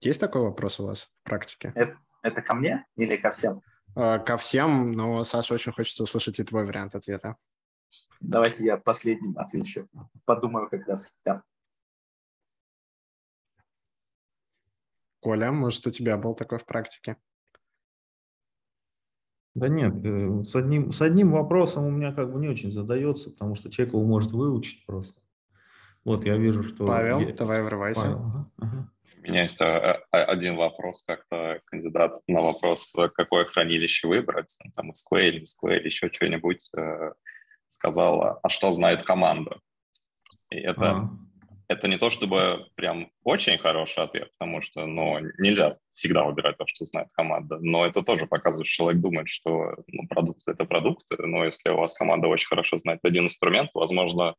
Есть такой вопрос у вас в практике? Это, это ко мне или ко всем? Э, ко всем, но Саша очень хочется услышать и твой вариант ответа. Давайте я последним отвечу. Подумаю как раз. Да. Коля, может, у тебя был такой в практике? Да нет, э, с одним, с одним вопросом у меня как бы не очень задается, потому что человек его может выучить просто. Вот я вижу, что... Павел, я... давай врывайся. Павел, ага, ага. У меня есть а, а, один вопрос, как-то кандидат на вопрос, какое хранилище выбрать, там SQL или SQL, еще что-нибудь, э, сказала, а что знает команда? И это, а. Это не то, чтобы прям очень хороший ответ, потому что ну, нельзя всегда выбирать то, что знает команда, но это тоже показывает, что человек думает, что ну, продукт — это продукт, но если у вас команда очень хорошо знает один инструмент, возможно,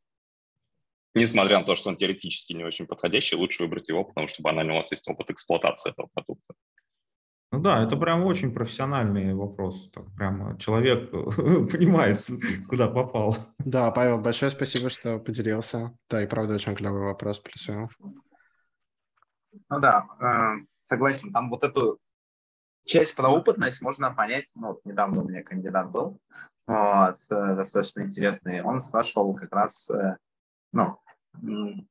несмотря на то, что он теоретически не очень подходящий, лучше выбрать его, потому что банально у вас есть опыт эксплуатации этого продукта. Ну да, это прям очень профессиональный вопрос. Так прямо человек <laughs> понимает, куда попал. Да, Павел, большое спасибо, что поделился. Да, и правда очень клевый вопрос плюсую. Ну да, э, согласен. Там вот эту часть про опытность можно понять. Ну, вот недавно у меня кандидат был, вот, э, достаточно интересный. Он спрашивал как раз, э, ну,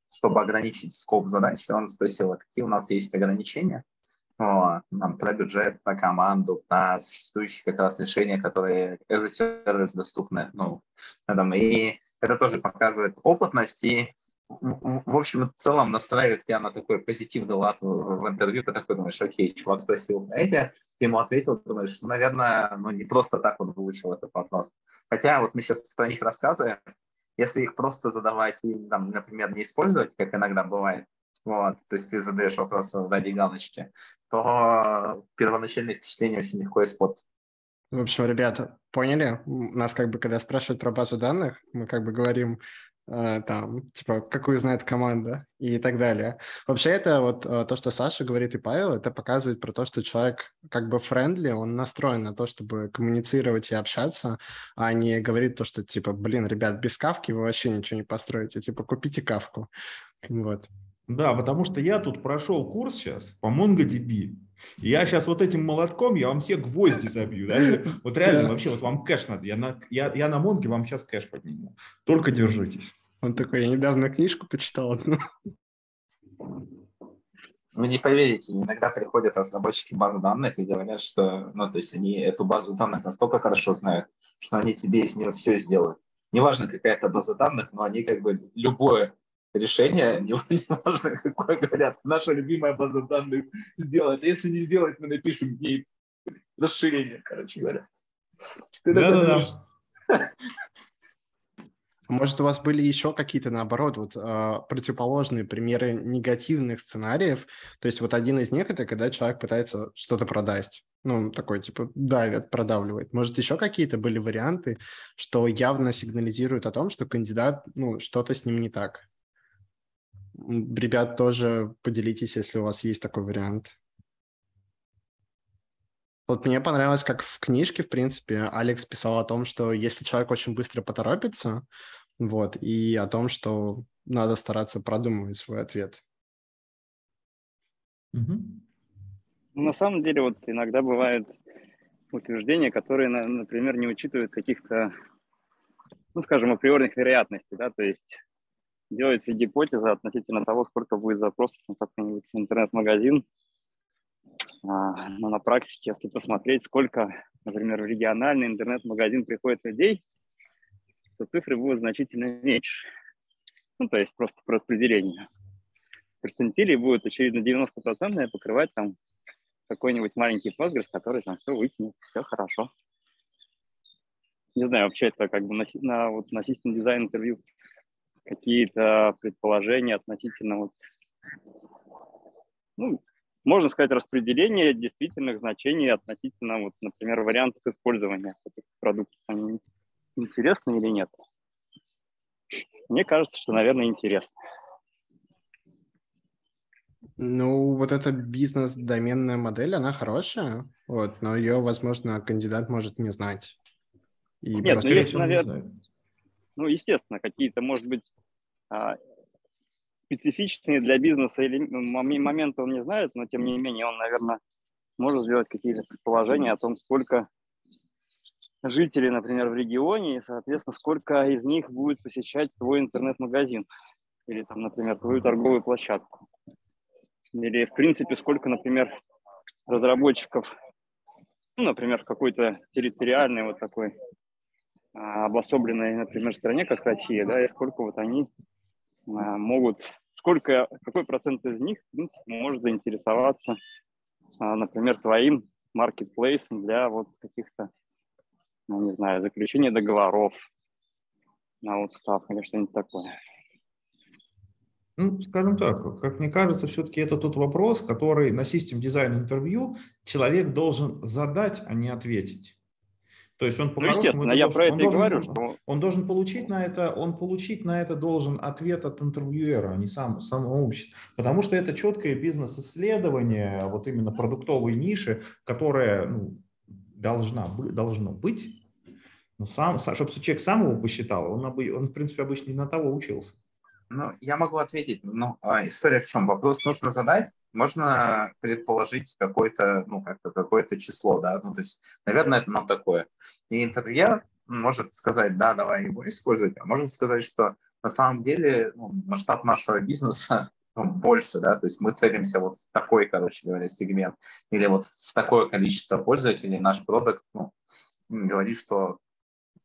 чтобы ограничить скоп задач, он спросил, а какие у нас есть ограничения нам про бюджет, на команду, на существующие как раз решения, которые as a service доступны. Ну, там, и это тоже показывает опытность и в, общем, в целом настраивает тебя на такой позитивный лад в интервью. Ты такой думаешь, окей, чувак спросил эти, ты ему ответил, думаешь, ну, наверное, ну, не просто так он выучил этот вопрос. Хотя вот мы сейчас про них рассказываем, если их просто задавать и, там, например, не использовать, как иногда бывает, вот, то есть ты задаешь вопрос ради галочки, то первоначальное впечатление очень легко испортить. В общем, ребята, поняли? Нас как бы, когда спрашивают про базу данных, мы как бы говорим, Э, там, типа, какую знает команда и так далее. Вообще это вот э, то, что Саша говорит и Павел, это показывает про то, что человек как бы friendly, он настроен на то, чтобы коммуницировать и общаться, а не говорит то, что типа, блин, ребят, без Кафки вы вообще ничего не построите, типа, купите Кафку. Вот. Да, потому что я тут прошел курс сейчас по MongoDB. Я сейчас вот этим молотком, я вам все гвозди забью. Да? <laughs> Вот реально, вообще, вот вам кэш надо. Я на, я, я на Монге вам сейчас кэш подниму. Только держитесь. Он такой, я недавно книжку почитал одну. Вы не поверите, иногда приходят разработчики базы данных и говорят, что, ну, то есть они эту базу данных настолько хорошо знают, что они тебе из нее все сделают. Неважно, какая это база данных, но они как бы любое решение, <laughs> неважно какое, говорят, наша любимая база данных сделать. Если не сделать, мы напишем ей расширение, короче говоря. Да-да-да. Может, у вас были еще какие-то, наоборот, вот э, противоположные примеры негативных сценариев? То есть вот один из них – это когда человек пытается что-то продать. Ну, такой, типа, давит, продавливает. Может, еще какие-то были варианты, что явно сигнализируют о том, что кандидат, ну, что-то с ним не так? Ребят, тоже поделитесь, если у вас есть такой вариант. Вот мне понравилось, как в книжке, в принципе, Алекс писал о том, что если человек очень быстро поторопится, вот, и о том, что надо стараться продумывать свой ответ. Угу. На самом деле, вот иногда бывают утверждения, которые, например, не учитывают каких-то, ну, скажем, априорных вероятностей, да, то есть делается гипотеза относительно того, сколько будет запросов на какой-нибудь интернет-магазин, а, но на практике, если посмотреть, сколько, например, в региональный интернет-магазин приходит людей, то цифры будут значительно меньше. Ну, то есть просто по распределению. Процентилей будет, очевидно, 90% покрывать там какой-нибудь маленький Postgres, который там все вытянет, все хорошо. Не знаю, вообще это как бы на, на, вот, на систем дизайн интервью какие-то предположения относительно вот, ну, можно сказать, распределение действительных значений относительно, вот, например, вариантов использования этих продуктов. Они интересны или нет? Мне кажется, что, наверное, интересно. Ну, вот эта бизнес-доменная модель, она хорошая, вот, но ее, возможно, кандидат может не знать. И Нет, ну есть, наверное, ну, естественно, какие-то, может быть, а, специфичные для бизнеса или моменты он не знает, но тем не менее он, наверное, может сделать какие-то предположения о том, сколько жителей, например, в регионе, и, соответственно, сколько из них будет посещать твой интернет-магазин или, там, например, твою торговую площадку. Или, в принципе, сколько, например, разработчиков, ну, например, в какой-то территориальной вот такой обособленной, например, стране, как Россия, да, и сколько вот они а, могут сколько, какой процент из них, принципе, может заинтересоваться, а, например, твоим маркетплейсом для вот каких-то, ну, не знаю, заключения договоров на устав или что-нибудь такое. Ну, скажем так, как мне кажется, все-таки это тот вопрос, который на систем дизайн интервью человек должен задать, а не ответить. То есть он по ну, естественно, я должен, про это и должен, говорю, что... Он должен получить на это, он получить на это должен ответ от интервьюера, а не сам, самообщество. Потому что это четкое бизнес-исследование, вот именно продуктовой ниши, которая ну, должна, должно быть. Но сам, чтобы человек сам его посчитал, он, он, в принципе, обычно не на того учился. Ну, я могу ответить. Ну, а история в чем? Вопрос нужно задать, можно предположить какое-то, ну, как-то какое-то число, да, ну, то есть, наверное, это нам такое. И интервьюер может сказать, да, давай его использовать, а может сказать, что на самом деле ну, масштаб нашего бизнеса <laughs> ну, больше, да, то есть мы целимся вот в такой, короче говоря, сегмент, или вот в такое количество пользователей наш продукт, ну, говорит, что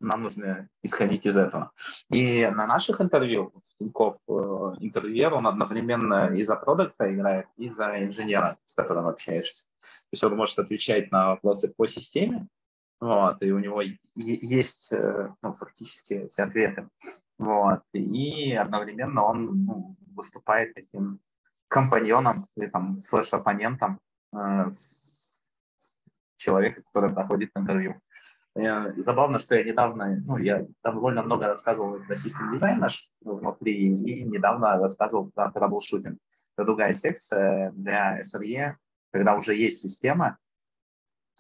нам нужно исходить из этого. И на наших интервью, Тиньков э, интервьюер, он одновременно и за продукта играет, и за инженера, с которым общаешься. То есть он может отвечать на вопросы по системе, вот, и у него есть э, ну, фактически эти ответы. Вот, и одновременно он ну, выступает таким компаньоном или там слэш-оппонентом э, человека, который проходит интервью. Забавно, что я недавно, ну, я довольно много рассказывал про system design а внутри, и недавно рассказывал про troubleshooting. Это другая секция для SRE, когда уже есть система,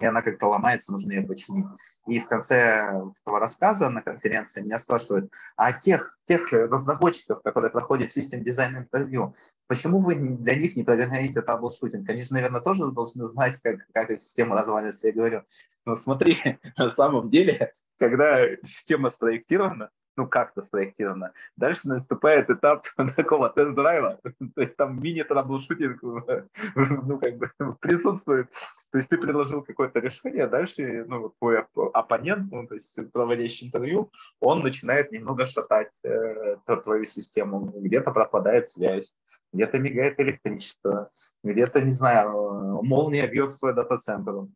и она как-то ломается, нужно ее починить. И в конце этого рассказа на конференции меня спрашивают, а тех, тех разработчиков, которые проходят system design интервью, почему вы для них не прогоняете troubleshooting? Они же, наверное, тоже должны знать, как, как система разваливается. Я говорю, ну смотри, <laughs> на самом деле, когда система спроектирована, ну, как-то спроектировано. Дальше наступает этап <laughs> такого тест-драйва, то есть там мини- troubleshooting <laughs> ну, как бы присутствует. То есть ты предложил какое-то решение, а дальше ну, твой оппонент, ну, то есть проводящий интервью, он начинает немного шатать э, твою систему. Где-то пропадает связь, где-то мигает электричество, где-то, не знаю, молния бьет в твой дата-центр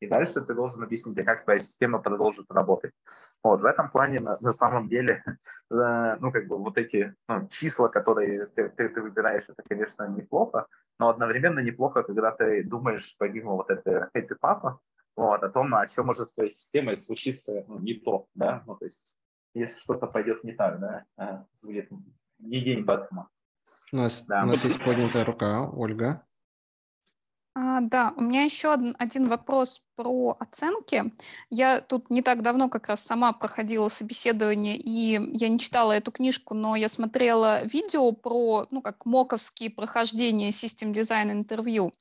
и дальше ты должен объяснить, как твоя система продолжит работать. Вот, в этом плане, на, на самом деле, <laughs> э, ну, как бы вот эти ну, числа, которые ты, ты, ты выбираешь, это, конечно, неплохо, но одновременно неплохо, когда ты думаешь, помимо вот этой happy папа, вот, о том, о чем может с твоей системой случиться ну, не то, да, ну, то есть, если что-то пойдет не так, да, э, будет не день Бэтмена. У нас, да. у нас есть поднятая рука, Ольга. А, да, у меня еще один, один вопрос про оценки. Я тут не так давно как раз сама проходила собеседование, и я не читала эту книжку, но я смотрела видео про, ну, как моковские прохождения System Design интервью.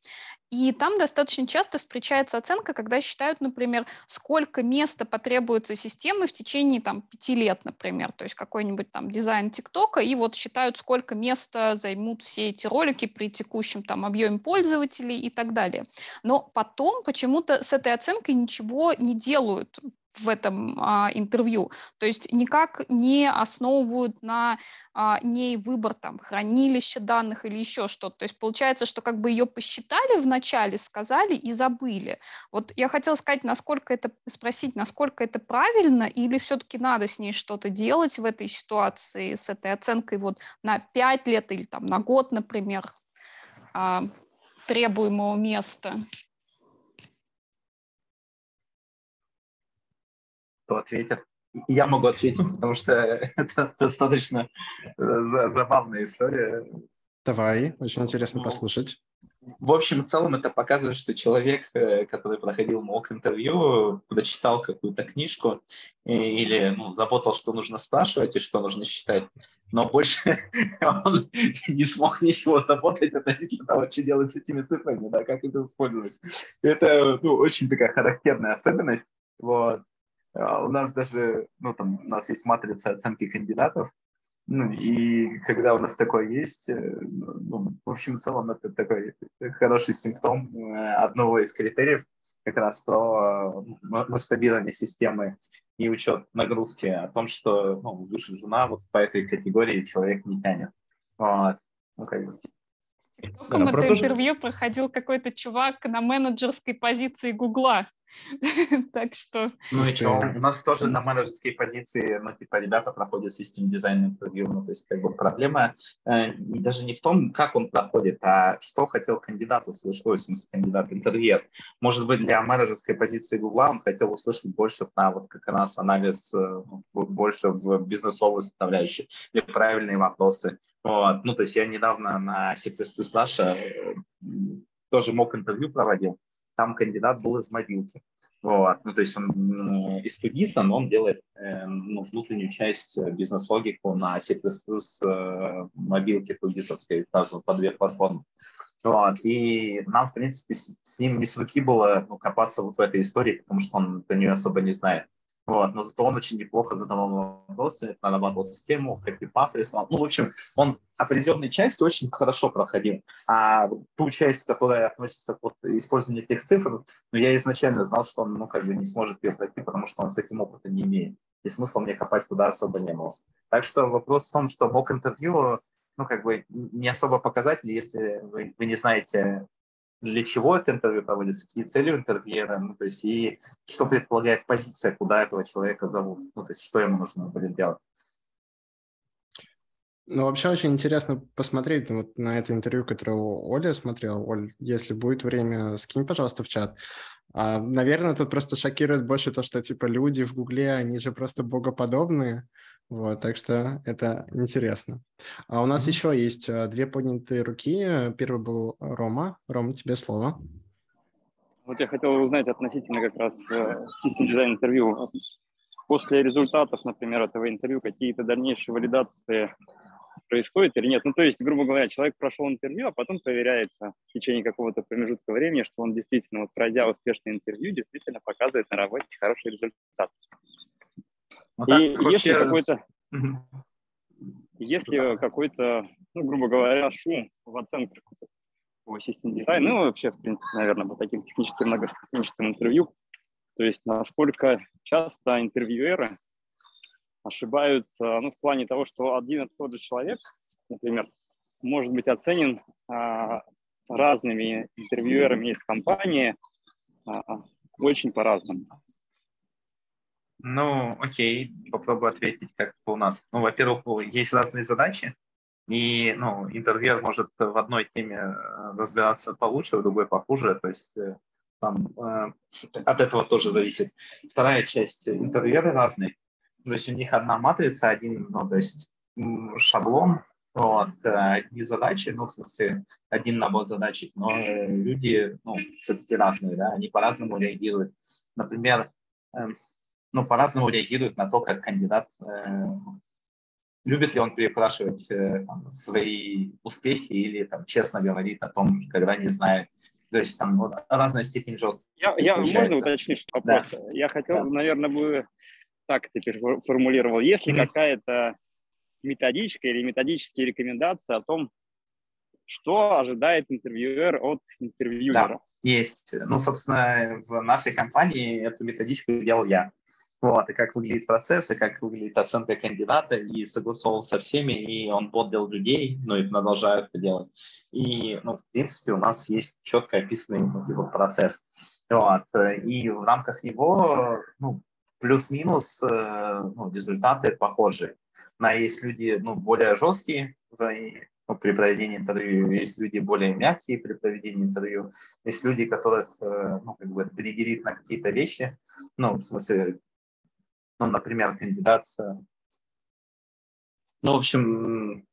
И там достаточно часто встречается оценка, когда считают, например, сколько места потребуется системы в течение там, пяти лет, например, то есть какой-нибудь там дизайн ТикТока, и вот считают, сколько места займут все эти ролики при текущем там объеме пользователей и так далее. Но потом почему-то с этой оценкой ничего не делают в этом а, интервью. То есть никак не основывают на а, ней выбор там хранилища данных или еще что-то. То есть получается, что как бы ее посчитали вначале, сказали и забыли. Вот я хотела сказать, насколько это, спросить, насколько это правильно или все-таки надо с ней что-то делать в этой ситуации, с этой оценкой вот на 5 лет или там на год, например, а, требуемого места. Кто ответит. Я могу ответить, потому что <laughs> это достаточно э, забавная история. Давай, очень интересно ну, послушать. В общем в целом это показывает, что человек, э, который проходил мок интервью, прочитал какую-то книжку или ну, заботал, что нужно спрашивать и что нужно считать, но больше <laughs> он не смог ничего заботать относительно того, что делать с этими цифрами, да, как это использовать. Это ну, очень такая характерная особенность. Вот. А, у нас даже, ну, там, у нас есть матрица оценки кандидатов, ну, и когда у нас такое есть, э, ну, в общем, в целом это такой хороший симптом э, одного из критериев, как раз то э, масштабирование системы и учет нагрузки, о том, что ну, выше жена вот по этой категории человек не тянет. Вот. Ну, как бы. Только да, это интервью проходил какой-то чувак на менеджерской позиции Гугла. <laughs> так что... Ну и что, у нас тоже на менеджерской позиции, ну, типа, ребята проходят систем дизайн интервью, ну, то есть, как бы, проблема э, даже не в том, как он проходит, а что хотел кандидат услышать, ой, в смысле, кандидат, интервьюер. Может быть, для менеджерской позиции Гугла он хотел услышать больше на вот как раз анализ, э, больше в бизнесовую составляющую, или правильные вопросы. Вот. Ну, то есть я недавно на C++ Саша э, тоже мог интервью проводил, там кандидат был из мобилки. Вот. Ну, то есть он ну, из студиста, но он делает э, ну, внутреннюю часть э, бизнес-логику на C++ э, мобилке тудисовской, даже по две платформы. Вот. И нам, в принципе, с, с ним с руки было ну, копаться вот в этой истории, потому что он до нее особо не знает. Вот, но зато он очень неплохо задавал вопросы, нарабатывал систему, пафы рисовал. Ну, в общем, он определенные части очень хорошо проходил. А ту часть, которая относится к вот, использованию тех цифр, ну, я изначально знал, что он ну, как бы не сможет ее пройти, потому что он с этим опытом не имеет. И смысла мне копать туда особо не было. Так что вопрос в том, что мог интервью ну, как бы не особо показатель, если вы, вы не знаете для чего это интервью проводится, какие цели у интервьюера, ну, то есть и что предполагает позиция, куда этого человека зовут, ну, то есть что ему нужно будет делать. Ну, вообще очень интересно посмотреть вот на это интервью, которое Оля смотрел. Оль, если будет время, скинь, пожалуйста, в чат. А, наверное, тут просто шокирует больше то, что типа люди в Гугле, они же просто богоподобные. Вот, так что это интересно. А у нас mm-hmm. еще есть а, две поднятые руки. Первый был Рома. Рома, тебе слово. Вот я хотел узнать относительно как раз систем дизайн интервью. После результатов, например, этого интервью, какие-то дальнейшие валидации происходят или нет. Ну, то есть, грубо говоря, человек прошел интервью, а потом проверяется в течение какого-то промежутка времени, что он действительно, вот, пройдя успешное интервью, действительно показывает на работе хороший результат. Ну, и вообще... если какой-то, если какой-то, ну, грубо говоря, шум в оценках по системе дизайна, ну, вообще, в принципе, наверное, по таким техническим, многоступенчатым интервью, то есть насколько часто интервьюеры ошибаются, ну, в плане того, что один и тот же человек, например, может быть оценен а, разными интервьюерами из компании а, очень по-разному. Ну, окей, попробую ответить, как у нас. Ну, во-первых, есть разные задачи, и ну, интервьюер может в одной теме э, разбираться получше, в другой похуже, то есть э, там э, от этого тоже зависит. Вторая часть, интервьюеры разные, то есть у них одна матрица, один, ну, то есть шаблон, вот, одни задачи, ну, в смысле, один набор задач, но люди, ну, все-таки разные, да, они по-разному реагируют. Например, эм, ну, по-разному реагируют на то, как кандидат любит ли он перепрашивать э, там, свои успехи или там, честно говорит о том, когда не знает. То есть там вот, разная степень жесткости. Я, я, можно уточнить вопрос? Да. Я хотел, да. наверное, бы так теперь формулировал. Есть ли mm-hmm. какая-то методичка или методические рекомендации о том, что ожидает интервьюер от интервьюера? Да, есть. Ну, собственно, в нашей компании эту методичку делал я вот, и как выглядит процесс, и как выглядит оценка кандидата, и согласовал со всеми, и он поддел людей, ну и продолжают это делать. И, ну, в принципе, у нас есть четко описанный типа, процесс. Вот, и в рамках него, ну, плюс-минус, э, ну, результаты похожи. На есть люди, ну, более жесткие, ну, при проведении интервью, есть люди более мягкие при проведении интервью, есть люди, которых, э, ну, как бы, триггерит на какие-то вещи, ну, в смысле, ну, например, кандидат. Ну, в общем,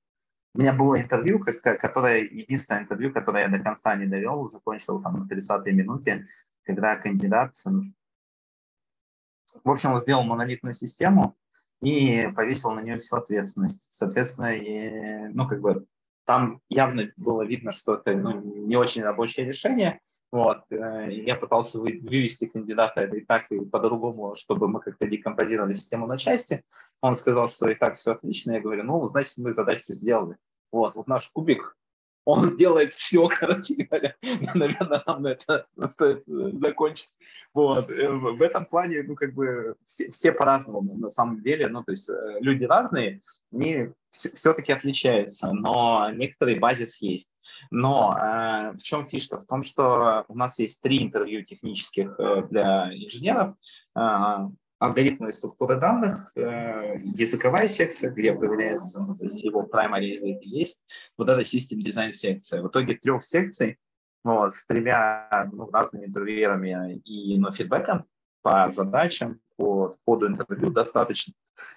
у меня было интервью, которое, единственное интервью, которое я до конца не довел, закончил там на 30-й минуте, когда кандидат, в общем, сделал монолитную систему и повесил на нее всю ответственность. Соответственно, и, ну, как бы там явно было видно, что это ну, не очень рабочее решение, вот. Э, я пытался вывести кандидата и так, и по-другому, чтобы мы как-то декомпозировали систему на части. Он сказал, что и так все отлично. Я говорю, ну, значит, мы задачу сделали. Вот, вот наш кубик он <laughs> делает все, <laughs> короче говоря. Наверное, нам на это стоит э, закончить. Вот. Э, в этом плане, ну, как бы, все, все по-разному на самом деле. Ну, то есть люди разные, они все-таки отличаются, но некоторый базис есть. Но э, в чем фишка? В том, что у нас есть три интервью технических э, для инженеров. Э, алгоритмы и структуры данных, э, языковая секция, где проверяется, ну, то есть его primary язык есть, вот эта систем дизайн секция. В итоге трех секций вот, с тремя ну, разными интервьюерами и ну, фидбэком по задачам, по ходу интервью достаточно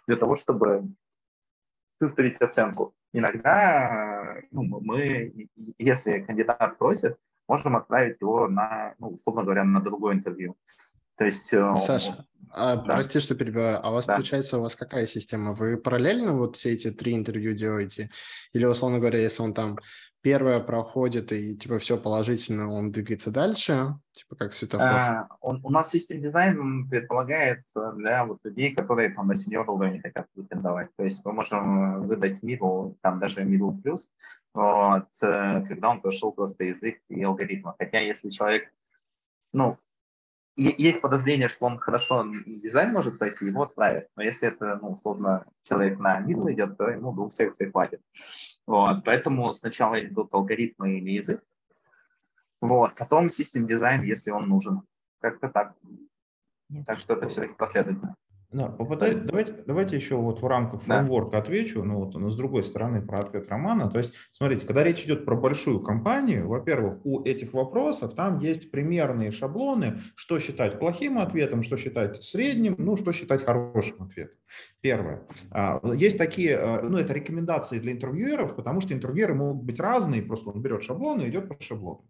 для того, чтобы выставить оценку. Иногда ну, мы, если кандидат просит, можем отправить его на, ну, условно говоря, на другое интервью. То есть... Э, Саша, а, да. прости, что перебиваю. А у вас, да. получается, у вас какая система? Вы параллельно вот все эти три интервью делаете? Или, условно говоря, если он там первое проходит и типа все положительно, он двигается дальше, типа как светофор? А, он, у нас system design предполагает для вот людей, которые там на senior уровне хотят претендовать. То есть мы можем выдать middle а, там даже middle а плюс, вот, э, когда он прошел просто язык и алгоритмы. Хотя если человек ну, есть подозрение, что он хорошо дизайн может пройти, его отправят. Но если это, ну, условно, человек на middle идет, то ему двух секций хватит. Вот, поэтому сначала идут алгоритмы или язык, вот, потом систем дизайн, если он нужен. Как-то так. Так что это все-таки последовательно. Да, попытай, давайте, давайте еще вот в рамках фреймворка да. отвечу, ну вот, но с другой стороны про ответ Романа. То есть, смотрите, когда речь идет про большую компанию, во-первых, у этих вопросов там есть примерные шаблоны, что считать плохим ответом, что считать средним, ну, что считать хорошим ответом. Первое. А, есть такие, а, ну, это рекомендации для интервьюеров, потому что интервьюеры могут быть разные, просто он берет шаблон и идет по шаблону.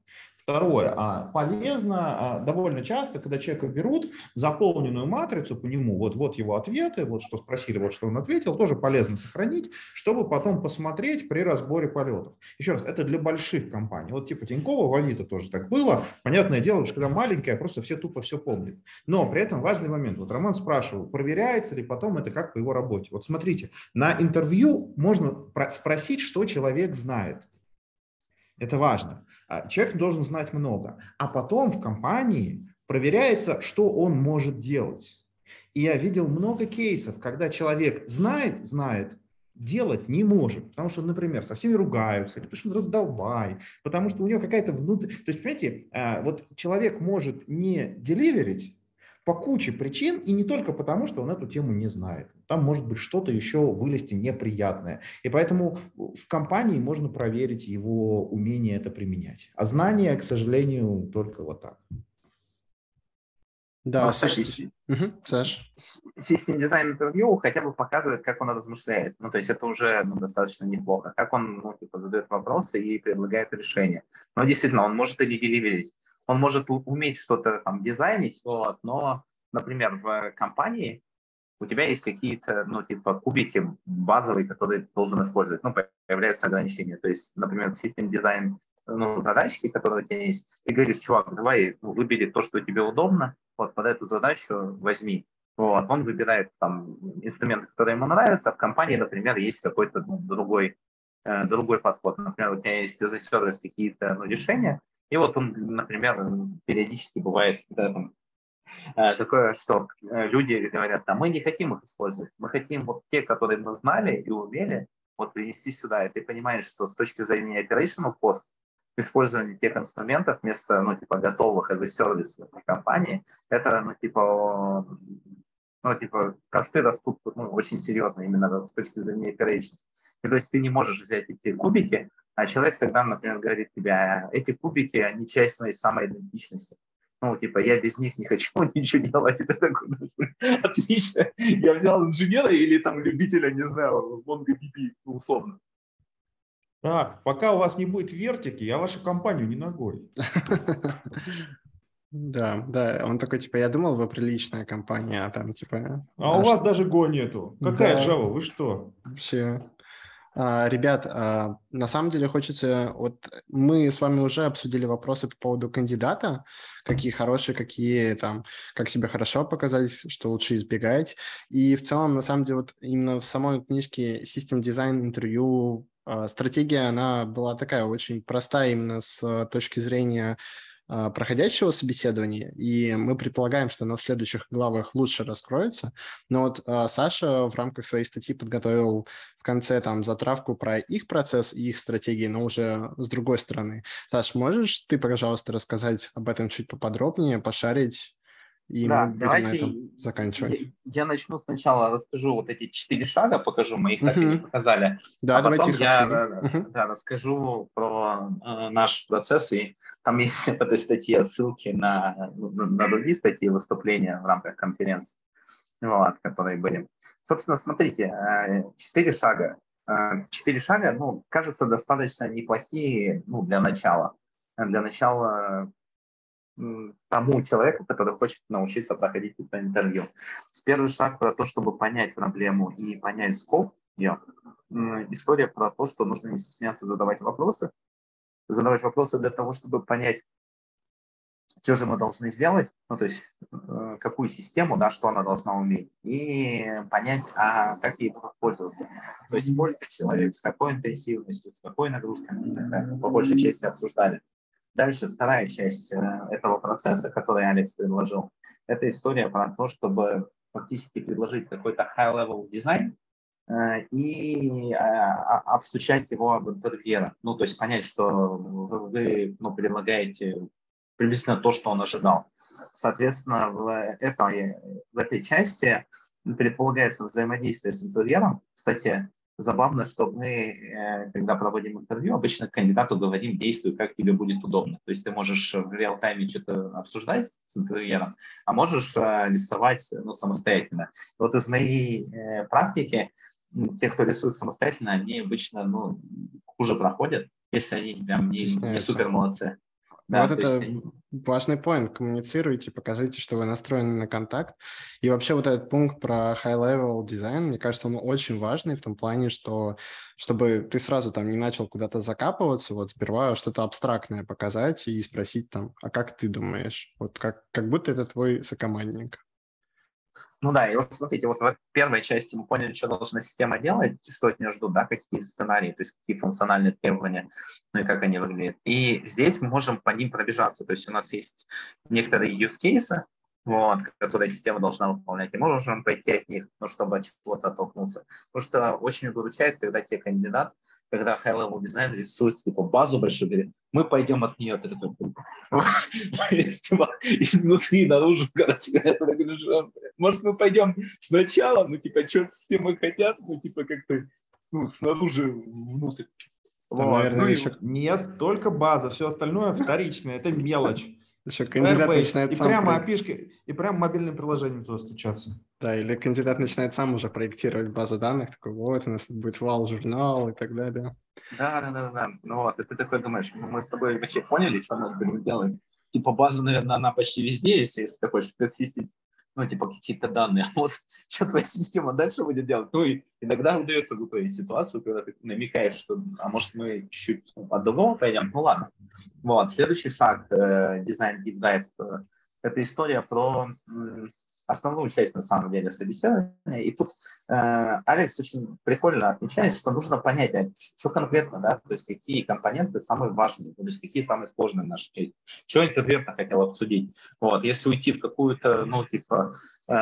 Второе, а полезно довольно часто, когда человека берут заполненную матрицу по нему, вот, вот его ответы, вот что спросили, вот что он ответил, тоже полезно сохранить, чтобы потом посмотреть при разборе полетов. Еще раз, это для больших компаний. Вот типа Тинькова, в Авито тоже так было. Понятное дело, что когда маленькая, просто все тупо все помнят. Но при этом важный момент. Вот Роман спрашивал, проверяется ли потом это как по его работе. Вот смотрите, на интервью можно спросить, что человек знает. Это важно. А, человек должен знать много. А потом в компании проверяется, что он может делать. И я видел много кейсов, когда человек знает, знает, делать не может, потому что, например, со всеми ругаются, или потому что он раздолбай, потому что у него какая-то внутренняя... То есть, понимаете, а, вот человек может не деливерить, по куче причин, и не только потому, что он эту тему не знает. Там может быть что-то еще вылезти неприятное. И поэтому в компании можно проверить его умение это применять. А знания, к сожалению, только вот так. Да, ну, кстати, угу, Саш. Систем дизайн интервью хотя бы показывает, как он размышляет. Ну, то есть это уже ну, достаточно неплохо. Как он ну, типа, задает вопросы и предлагает решения. Но действительно, он может и деливерить. Он может уметь что-то там дизайнить, вот, но, например, в компании у тебя есть какие-то, ну, типа, кубики базовые, которые ты должен использовать. Ну, появляются ограничения. То есть, например, систем дизайн ну, задачки, которые у тебя есть, и говоришь, чувак, давай ну, выбери то, что тебе удобно, вот под эту задачу возьми. Вот, он выбирает там инструмент, который ему нравится, а в компании, например, есть какой-то ну, другой, э, другой подход. Например, у тебя есть за сервис какие-то ну, решения, и вот он, например, периодически бывает да, там, э, такое, что э, люди говорят, а мы не хотим их использовать, мы хотим вот те, которые мы знали и умели, вот принести сюда, и ты понимаешь, что с точки зрения operational cost использование тех инструментов вместо, ну, типа, готовых as a компании, это, ну, типа, ну, типа, косты растут ну, очень серьезно именно с точки зрения operations. И, то есть ты не можешь взять эти кубики, а человек тогда, например, говорит тебе, «А эти кубики, они часть моей самоидентичности. Ну, типа, я без них не хочу <laughs> ничего делать. Это такой, <laughs> отлично. Я взял инженера или там любителя, не знаю, MongoDB, ну, условно. Так, пока у вас не будет вертики, я вашу компанию не ногой. <laughs> Да, да, он такой, типа, я думал, вы приличная компания, а там, типа... А, у вас даже Go нету. Какая Java, вы что? Вообще, а, ребят, а, на самом деле хочется... Вот мы с вами уже обсудили вопросы по поводу кандидата, какие хорошие, какие там, как себя хорошо показать, что лучше избегать. И в целом, на самом деле, вот именно в самой книжке System Design интервью а, стратегия, она была такая очень простая именно с точки зрения а, проходящего собеседования, и мы предполагаем, что она в следующих главах лучше раскроется. Но вот а, Саша в рамках своей статьи подготовил в конце там затравку про их процесс и их стратегии, но уже с другой стороны. Саш, можешь ты, пожалуйста, рассказать об этом чуть поподробнее, пошарить и да, мы будем давайте на этом заканчивать. Я, я начну сначала, расскажу вот эти четыре шага, покажу, мы их так и не показали. Да, а давайте потом я uh-huh. да, расскажу про э, наш процесс, и там есть <laughs> в этой статье ссылки на, на, на другие статьи выступления в рамках конференции, вот, которые были. Собственно, смотрите, э, четыре шага. Э, четыре шага, ну, кажется, достаточно неплохие ну, для начала. Для начала тому человеку, который хочет научиться проходить это интервью. Первый шаг про то, чтобы понять проблему и понять скоп ее. История про то, что нужно не стесняться задавать вопросы. Задавать вопросы для того, чтобы понять, что же мы должны сделать, ну, то есть э, какую систему, да, что она должна уметь, и понять, а как ей пользоваться. То есть сколько человек, с какой интенсивностью, с какой нагрузкой, по большей части обсуждали. Дальше вторая часть э, этого процесса, который Алекс предложил, это история про то, чтобы фактически предложить какой-то high-level дизайн э, и а, обстучать его об интервьюера. Ну, то есть понять, что вы ну, предлагаете приблизительно то, что он ожидал. Соответственно, в этой, в этой части предполагается взаимодействие с интервьюером. Кстати, Забавно, что мы, э, когда проводим интервью, обычно кандидату говорим, действуй, как тебе будет удобно. То есть ты можешь в реал-тайме что-то обсуждать с интервьюером, а можешь э, рисовать ну, самостоятельно. Вот из моей э, практики те, кто рисует самостоятельно, они обычно ну, хуже проходят, если они прям не, не супер молодцы. Да, вот это есть... важный point. Коммуницируйте, покажите, что вы настроены на контакт. И вообще вот этот пункт про high-level дизайн, мне кажется, он очень важный в том плане, что чтобы ты сразу там не начал куда-то закапываться, вот сперва что-то абстрактное показать и спросить там, а как ты думаешь? Вот как, как будто это твой сокомандник. Ну да, и вот смотрите, вот в первой части мы поняли, что должна система делать, что от нее ждут, да, какие сценарии, то есть какие функциональные требования, ну и как они выглядят. И здесь мы можем по ним пробежаться, то есть у нас есть некоторые use cases, вот, которые система должна выполнять, и можем пойти от них, ну, чтобы от чего-то оттолкнуться. Потому что очень выручает, когда тебе кандидат, когда high-level дизайн рисует типа, базу большую, говорит, мы пойдем от нее, ты такой, типа, изнутри наружу, когда это может, мы пойдем сначала, ну, типа, что системы хотят, ну, типа, как-то, ну, снаружи внутрь. вот. наверное, ну, еще... Нет, только база, все остальное вторичное, это мелочь. Еще кандидат Airbase, начинает и сам... Прямо опишки, и прямо мобильным приложением туда стучаться. Да, или кандидат начинает сам уже проектировать базу данных, такой, вот, у нас будет вал журнал и так далее. Да, да, да, да. Ну вот, и ты такой думаешь, мы с тобой вообще поняли, что мы делать. Типа база, наверное, она почти везде есть, если ты хочешь персистить ну, типа, какие-то данные. <laughs> Вот что твоя система дальше будет делать? Ну, и иногда удается выправить ситуацию, когда ты намекаешь, что, а может, мы чуть-чуть от другого пойдем? Ну, ладно. Вот, следующий шаг, э, дизайн Deep Dive, э, это история про основную часть, на самом деле, собеседования. И тут э, Алекс очень прикольно отмечает, что нужно понять, а что конкретно, да, то есть какие компоненты самые важные, то есть какие самые сложные в нашей жизни. Что он конкретно хотел обсудить. Вот, если уйти в какую-то, ну, типа, э,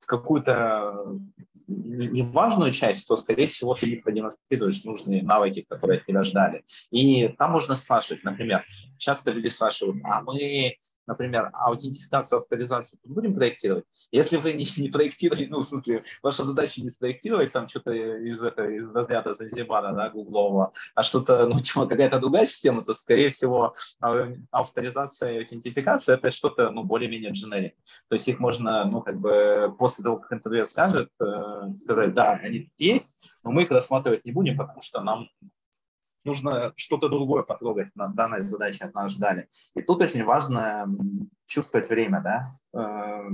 в какую-то неважную часть, то, скорее всего, ты не продемонстрируешь нужные навыки, которые от тебя ждали. И там можно спрашивать, например, часто люди спрашивают, а мы например, аутентификацию, авторизацию будем проектировать. Если вы не, не проектируете, ну, в смысле, ваша задача не спроектировать там что-то из, это, из разряда Занзибара, да, гуглового, а что-то, ну, типа, какая-то другая система, то, скорее всего, а, авторизация и аутентификация – это что-то, ну, более-менее дженерик. То есть их можно, ну, как бы, после того, как интервью скажет, э, сказать, да, они есть, но мы их рассматривать не будем, потому что нам нужно что-то другое потрогать на данной задаче от нас ждали. И тут очень важно чувствовать время, да. Э,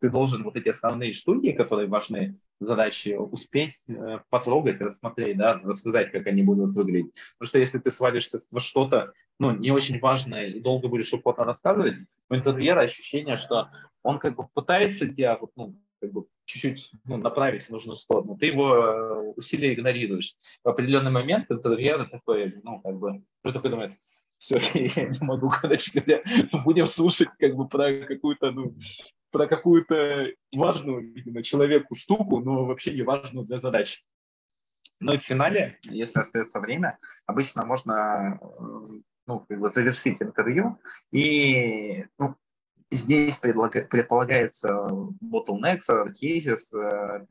ты должен вот эти основные штуки, которые важны задачи, успеть э, потрогать, рассмотреть, да, рассказать, как они будут выглядеть. Потому что если ты свалишься во что-то, ну, не очень важное и долго будешь охотно рассказывать, у интервьюера ощущение, что он как бы пытается тебя вот, ну, как бы чуть-чуть ну, направить в нужную сторону, ты его э, усилия игнорируешь. В определенный момент интервьюер такой, ну, как бы, уже такой думает, все, <laughs> я не могу, короче говоря, будем слушать как бы про какую-то, ну, про какую-то важную именно человеку штуку, но вообще не важную для задачи. Ну в финале, если остается время, обычно можно э, ну, завершить интервью и ну, Здесь предполагается bottlenecks, cases, э,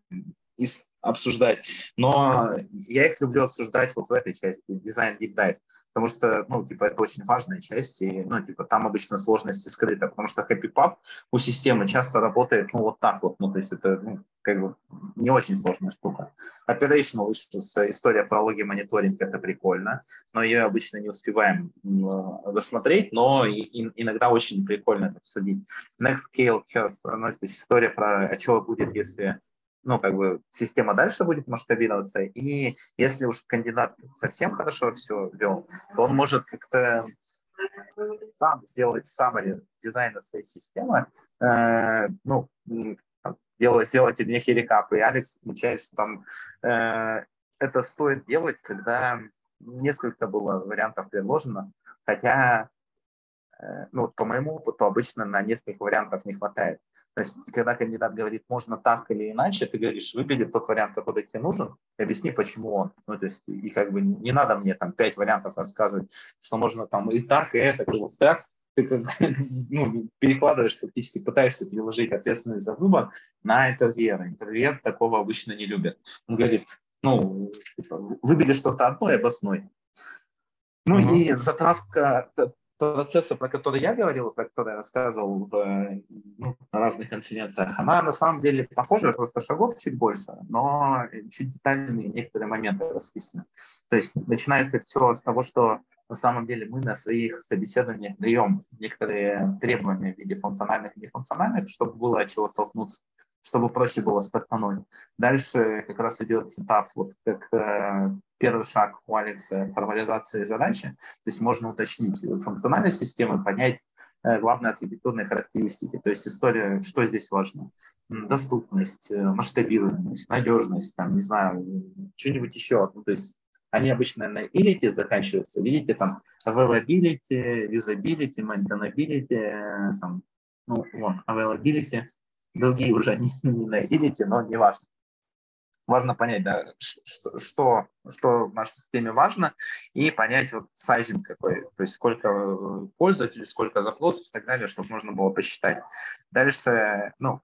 обсуждать, но я их люблю обсуждать вот в этой части, дизайн deep dive, потому что, ну, типа, это очень важная часть, и, ну, типа, там обычно сложности скрыты, потому что happy pub у системы часто работает, ну, вот так вот, ну, то есть это, ну, как бы не очень сложная штука. Operational issues, история про логи мониторинг, это прикольно, но ее обычно не успеваем досмотреть, но и, и, иногда очень прикольно это обсудить. Next scale curve, ну, это история про, а что будет, если ну, как бы система дальше будет масштабироваться, и если уж кандидат совсем хорошо все вел, то он может как-то сам сделать summary дизайна своей системы, э, ну, делать, сделать некий рекап. И Алекс отмечает, что там э, это стоит делать, когда несколько было вариантов предложено, хотя Э, ну, по моему опыту, обычно на несколько вариантов не хватает. То есть, когда кандидат говорит, можно так или иначе, ты говоришь, выбери тот вариант, который тебе нужен, объясни, почему он. Ну, то есть, и как бы не надо мне там пять вариантов рассказывать, что можно там и так, и это, и вот так. Ты как, <laughs> ну, перекладываешь, фактически пытаешься переложить ответственность за выбор на интервьюера. Интервьюер такого обычно не любит. Он говорит, ну, типа, выбери что-то одно и обосной. Ну uh-huh. и затравка процесса, про который я говорил, про который я рассказывал в, ну, на разных конференциях, она на самом деле похожа, просто шагов чуть больше, но чуть детальнее некоторые моменты расписаны. То есть начинается все с того, что на самом деле мы на своих собеседованиях даем некоторые требования в виде функциональных и нефункциональных, чтобы было от чего толкнуться чтобы проще было стартануть. Дальше как раз идет этап, вот как э, первый шаг у Алекса формализации задачи, то есть можно уточнить функциональность системы, понять э, главные архитектурные характеристики, то есть история, что здесь важно, доступность, э, масштабируемость, надежность, там, не знаю, что-нибудь еще, ну, то есть они обычно на ility заканчиваются, видите, там, availability, usability, maintainability, э, там, ну, вон, availability, другие уже <laughs> не, не найдете, но не важно. Важно понять, да, что, что, в нашей системе важно, и понять вот сайзинг какой, то есть сколько пользователей, сколько запросов и так далее, чтобы можно было посчитать. Дальше, ну,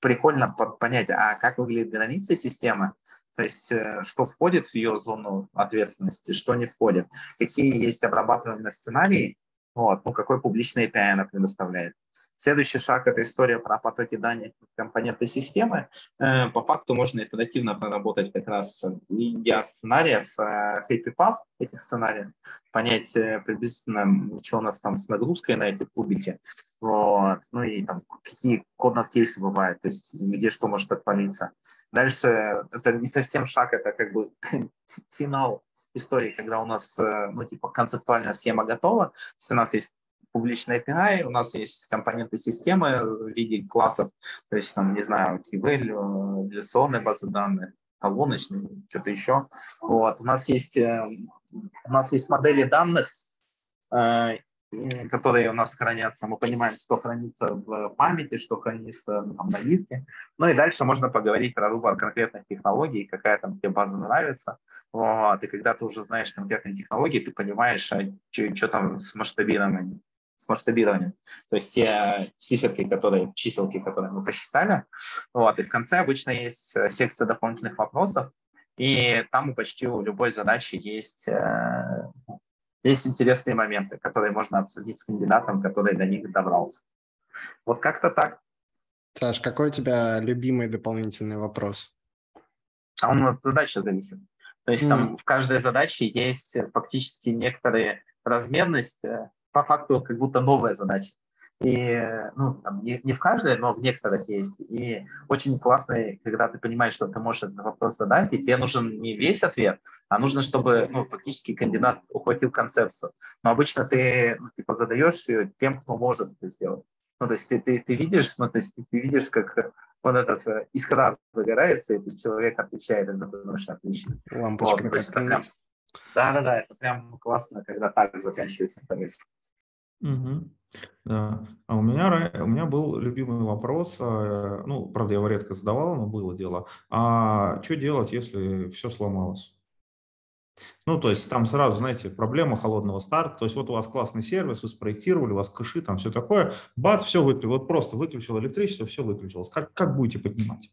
прикольно понять, а как выглядит граница системы, То есть, э, что входит в ее зону ответственности, что не входит, какие есть обрабатываемые сценарии, вот, ну, какой публичный API она предоставляет. Следующий шаг – это история про потоки данных компоненты системы. Э, по факту можно итеративно проработать как раз я сценариев, э, happy path этих сценариев, понять приблизительно, что у нас там с нагрузкой на эти кубики, вот. ну и там какие коднот-кейсы бывают, то есть где что может отпалиться. Дальше это не совсем шаг, это как бы <laughs> финал истории, когда у нас, э, ну, типа, концептуальная схема готова, то есть у нас есть публичный API, у нас есть компоненты системы в виде классов, то есть, там, не знаю, TVL, реляционные базы данных, колоночные, что-то еще. Вот. У нас есть, э, у нас есть модели данных, э, которые у нас хранятся. Мы понимаем, что хранится в памяти, что хранится там, на диске. Ну и дальше можно поговорить про выбор конкретных технологий, какая там тебе база нравится. Вот. И когда ты уже знаешь конкретные технологии, ты понимаешь, а что там с масштабированием с масштабированием. То есть те циферки, которые, чиселки, которые мы посчитали. Вот. И в конце обычно есть э, секция дополнительных вопросов, и там у почти у любой задачи есть э, есть интересные моменты, которые можно обсудить с кандидатом, который до них добрался. Вот как-то так. Саш, какой у тебя любимый дополнительный вопрос? А он от задачи зависит. То есть mm. там в каждой задаче есть фактически некоторые размерности, по факту как будто новая задача. И ну, там, не, не в каждой, но в некоторых есть. И очень классно, когда ты понимаешь, что ты можешь этот вопрос задать, и тебе нужен не весь ответ, а нужно, чтобы ну, фактически кандидат ухватил концепцию. Но обычно ты ну, типа, задаешь ее тем, кто может это сделать. Ну, то есть ты, ты, ты видишь, ну, то есть ты видишь, как вот этот э, искра загорается, и этот человек отвечает, это думаешь, отлично. Лампочка вот, то есть это прям, да, да, да, это прям классно, когда так заканчивается. Угу. Да. А у меня, у меня был любимый вопрос, э, ну, правда, я его редко задавал, но было дело. А что делать, если все сломалось? Ну, то есть там сразу, знаете, проблема холодного старта. То есть вот у вас классный сервис, вы спроектировали, у вас кэши, там все такое. Бац, все выключил. Вот просто выключил электричество, все выключилось. Как, как будете поднимать?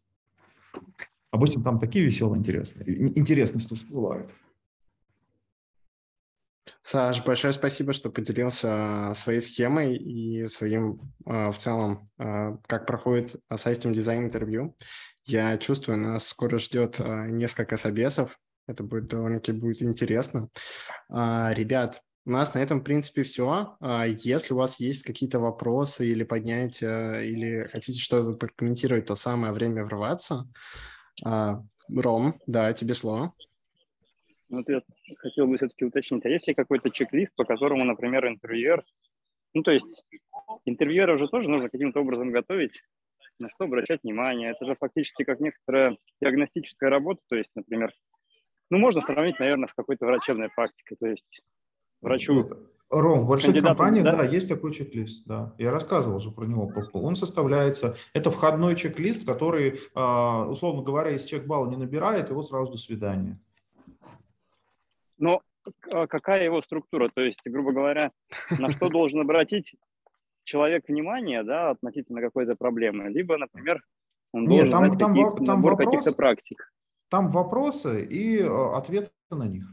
Обычно там такие веселые, интересные, интересности всплывают. Саш, большое спасибо, что поделился своей схемой и своим а, в целом, а, как проходит сайстим дизайн интервью. Я чувствую, нас скоро ждет а, несколько собесов. Это будет довольно-таки будет интересно. Ребят, у нас на этом, в принципе, все. Если у вас есть какие-то вопросы или поднять, или хотите что-то прокомментировать, то самое время врываться. Ром, да, тебе слово. Ну, вот я хотел бы все-таки уточнить, а есть ли какой-то чек-лист, по которому, например, интервьюер, ну, то есть интервьюера уже тоже нужно каким-то образом готовить, на что обращать внимание. Это же фактически как некоторая диагностическая работа, то есть, например, ну, можно сравнить, наверное, с какой-то врачебной практикой, то есть врачу... Ром, в больших компаниях, да? да, есть такой чек-лист, да. Я рассказывал же про него. Он составляется, это входной чек-лист, который, а, условно говоря, человек балл не набирает, его сразу до свидания. Но а какая его структура? То есть, грубо говоря, на что <laughs> должен обратить человек внимание да, относительно какой-то проблемы? Либо, например, он должен Нет, там, знать там, каких, там вопрос, каких-то практик. Там вопросы и э, ответы на них.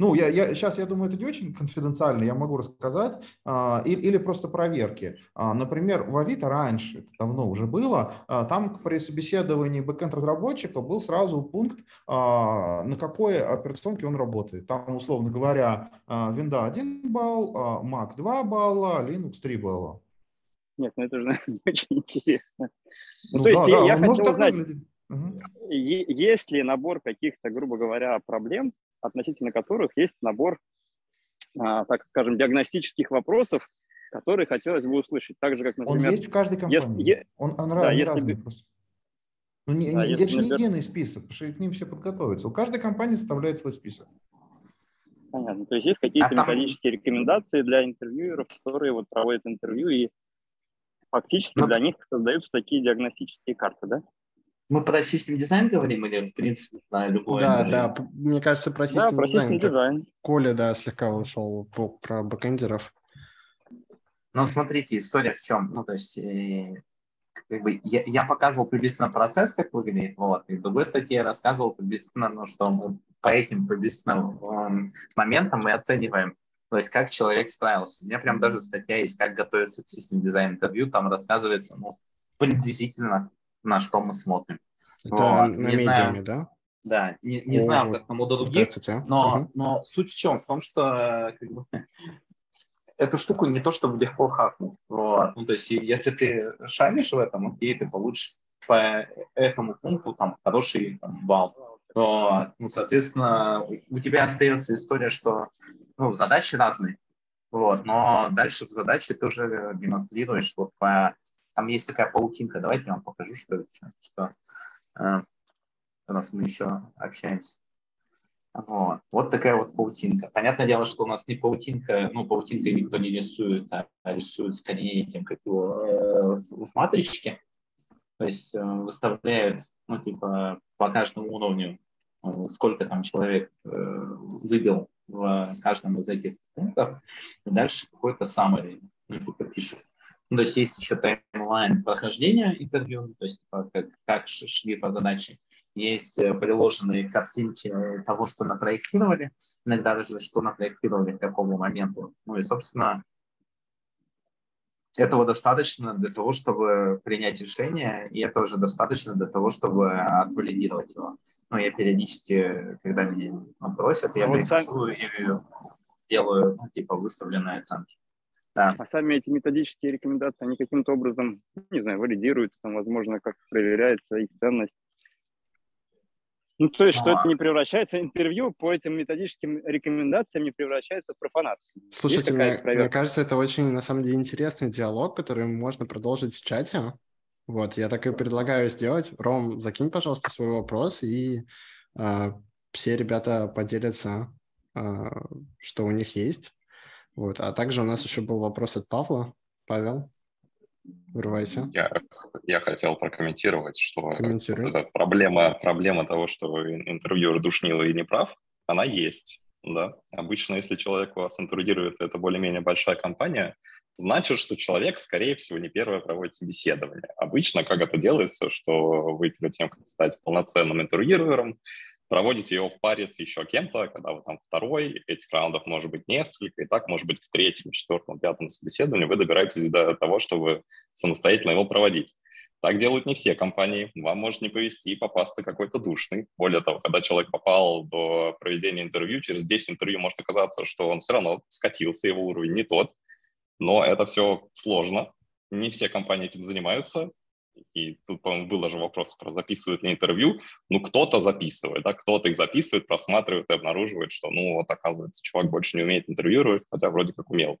Ну, я, я, сейчас, я думаю, это не очень конфиденциально, я могу рассказать, а, или, или просто проверки. А, например, в Авито раньше, это давно уже было, а, там при собеседовании бэкэнд-разработчика был сразу пункт, а, на какой операционке он работает. Там, условно говоря, а, Windows 1 балл, а, Mac 2 балла, Linux 3 балла. Нет, ну это же <laughs> очень интересно. Ну, ну, то да, есть да, я хотел узнать, угу. есть ли набор каких-то, грубо говоря, проблем, относительно которых есть набор, а, так скажем, диагностических вопросов, которые хотелось бы услышать. Так же, как, например... Он есть в каждой компании. Если, он, он да, если... разный просто. Ну, не, да, не, это же не единый список, потому что к ним все подготовиться. У каждой компании составляет свой список. Понятно. То есть есть какие-то а там... методические рекомендации для интервьюеров, которые вот проводят интервью, и фактически Но... Ну, для них создаются такие диагностические карты, да? Мы про system design говорим или в принципе на любой? Да, да, мне кажется, про system да, design. design. Коля, да, слегка ушел по, про бэкэндеров. Ну, смотрите, история в чем? Ну, то есть, э, как бы я, я показывал приблизительно процесс, как выглядит, вот, и в другой статье я рассказывал приблизительно, ну, что мы по этим приблизительным um, моментам мы оцениваем, то есть как человек справился. У меня прям даже статья есть, как готовиться к систем дизайн интервью, там рассказывается, ну, приблизительно на что мы смотрим. Это вот. на не медиуме, знаю, да? Да, не, не О, знаю, как там у других, но, угу. но суть в чем? В том, что как бы, <laughs> эту штуку не то чтобы легко хакнуть. Вот. Ну, то есть, если ты шаришь в этом, окей, ты получишь по этому пункту там хороший там, балл. То, ну, соответственно, у тебя остается история, что ну, задачи разные. Вот, но дальше в задаче ты уже демонстрируешь вот по... Там есть такая паутинка. Давайте я вам покажу, что, что э, раз мы еще общаемся. Вот. вот такая вот паутинка. Понятное дело, что у нас не паутинка, ну, паутинкой никто не рисует, а рисуют скорее этим, как его, э, в матричке. То есть э, выставляют, ну, типа, по каждому уровню, э, сколько там человек э, выбил в каждом из этих пунктов, и дальше какой-то summary, ну, типа, пишут. Ну, то есть есть еще таймлайн прохождения интервью, то есть типа, как, как шли по задаче есть э, приложенные картинки того, что напроектировали, иногда даже что напроектировали к какому моменту. Ну и, собственно, этого достаточно для того, чтобы принять решение, и этого же достаточно для того, чтобы отвалидировать его. Ну, я периодически, когда меня просят, я а прихожу и делаю, ну, типа, выставленные оценки. Да. А сами эти методические рекомендации, они каким-то образом, не знаю, валидируются, там, возможно, как проверяется их ценность. Ну, то есть, что это не превращается, интервью по этим методическим рекомендациям не превращается в профанацию. Слушайте, мне, мне кажется, это очень, на самом деле, интересный диалог, который можно продолжить в чате. Вот, я так и предлагаю сделать. Ром, закинь, пожалуйста, свой вопрос, и э, все ребята поделятся, э, что у них есть. Вот, а также у нас еще был вопрос от Павла. Павел? Врывайся. Я, я хотел прокомментировать, что вот эта проблема, проблема того, что интервьюер душнил и не прав, она есть. Да? Обычно, если человек вас интервьюирует, это более-менее большая компания, значит, что человек, скорее всего, не первое проводит собеседование. Обычно, как это делается, что вы перед тем, как стать полноценным интервьюером, проводите его в паре с еще кем-то, когда вы там второй, этих раундов может быть несколько, и так может быть к третьему, четвертому, пятому собеседованию вы добираетесь до того, чтобы самостоятельно его проводить. Так делают не все компании. Вам может не повезти попасться какой-то душный. Более того, когда человек попал до проведения интервью, через 10 интервью может оказаться, что он все равно скатился, его уровень не тот. Но это все сложно. Не все компании этим занимаются и тут, по-моему, был даже вопрос про записывают ли интервью. Ну, кто-то записывает, да, кто-то их записывает, просматривает и обнаруживает, что, ну, вот, оказывается, чувак больше не умеет интервьюировать, хотя вроде как умел.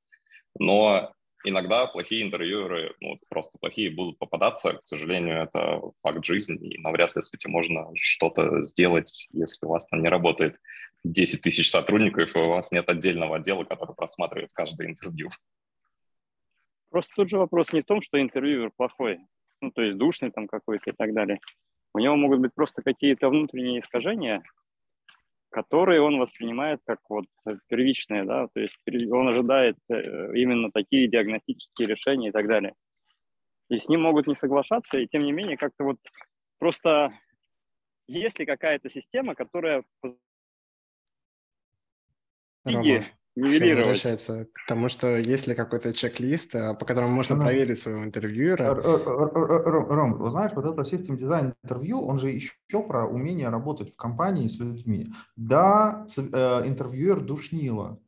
Но иногда плохие интервьюеры, ну, просто плохие будут попадаться. К сожалению, это факт жизни, и навряд ли с этим можно что-то сделать, если у вас там не работает 10 тысяч сотрудников, и у вас нет отдельного отдела, который просматривает каждое интервью. Просто тут же вопрос не в том, что интервьюер плохой ну, то есть душный там какой-то и так далее, у него могут быть просто какие-то внутренние искажения, которые он воспринимает как вот первичные, да, то есть он ожидает э, именно такие диагностические решения и так далее. И с ним могут не соглашаться, и тем не менее как-то вот просто есть ли какая-то система, которая Рома, нивелировать. возвращается к тому, что есть ли какой-то чек-лист, э, по которому можно ну, проверить своего интервьюера. Ром, вы знаешь, вот это систем дизайн интервью, он же еще про умение работать в компании с людьми. Да, э, интервьюер душнило.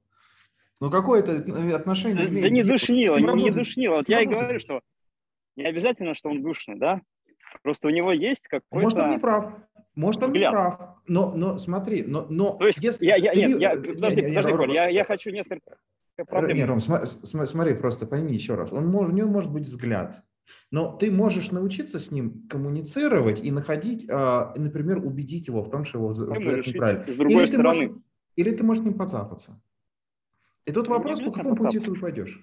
Но какое-то отношение да, имеет? Да не душнило, не, не душнило. Вот я и говорю, что не обязательно, что он душный, да? Просто у него есть какой-то... Может, он не прав. Может, он взгляд. не прав, но, но смотри, но, но То есть, если я, я, ты... нет, я, подожди, не, подожди, Коль, я, я хочу несколько проблем. Не, Ром, смотри, смотри, просто пойми еще раз, он может, у него может быть взгляд, но ты можешь научиться с ним коммуницировать и находить, а, например, убедить его в том, что его взгляд неправильно. С другой или стороны. Ты можешь, или ты можешь с ним поцапаться. И тут ну, вопрос, по какому пути ты пойдешь.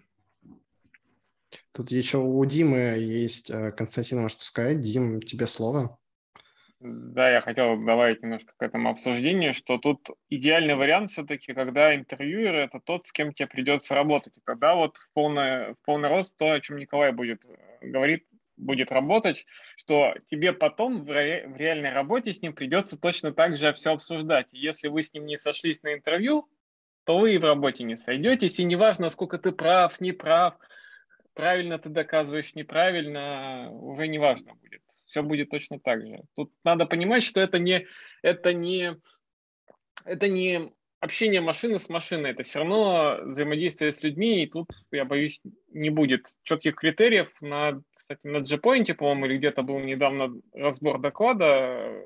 Тут еще у Димы есть э, Константин, что сказать. Дим, тебе слово. Да, я хотел добавить немножко к этому обсуждению, что тут идеальный вариант все-таки, когда интервьюер – это тот, с кем тебе придется работать. И тогда вот в полный, в полный рост то, о чем Николай будет э, говорит, будет работать, что тебе потом в, ре, в реальной работе с ним придется точно так же все обсуждать. И если вы с ним не сошлись на интервью, то вы и в работе не сойдетесь, и неважно, сколько ты прав, не прав, правильно ты доказываешь, неправильно, уже не важно будет. Все будет точно так же. Тут надо понимать, что это не, это не, это не общение машины с машиной, это все равно взаимодействие с людьми, и тут, я боюсь, не будет четких критериев. На, кстати, на Gpoint, по-моему, или где-то был недавно разбор доклада.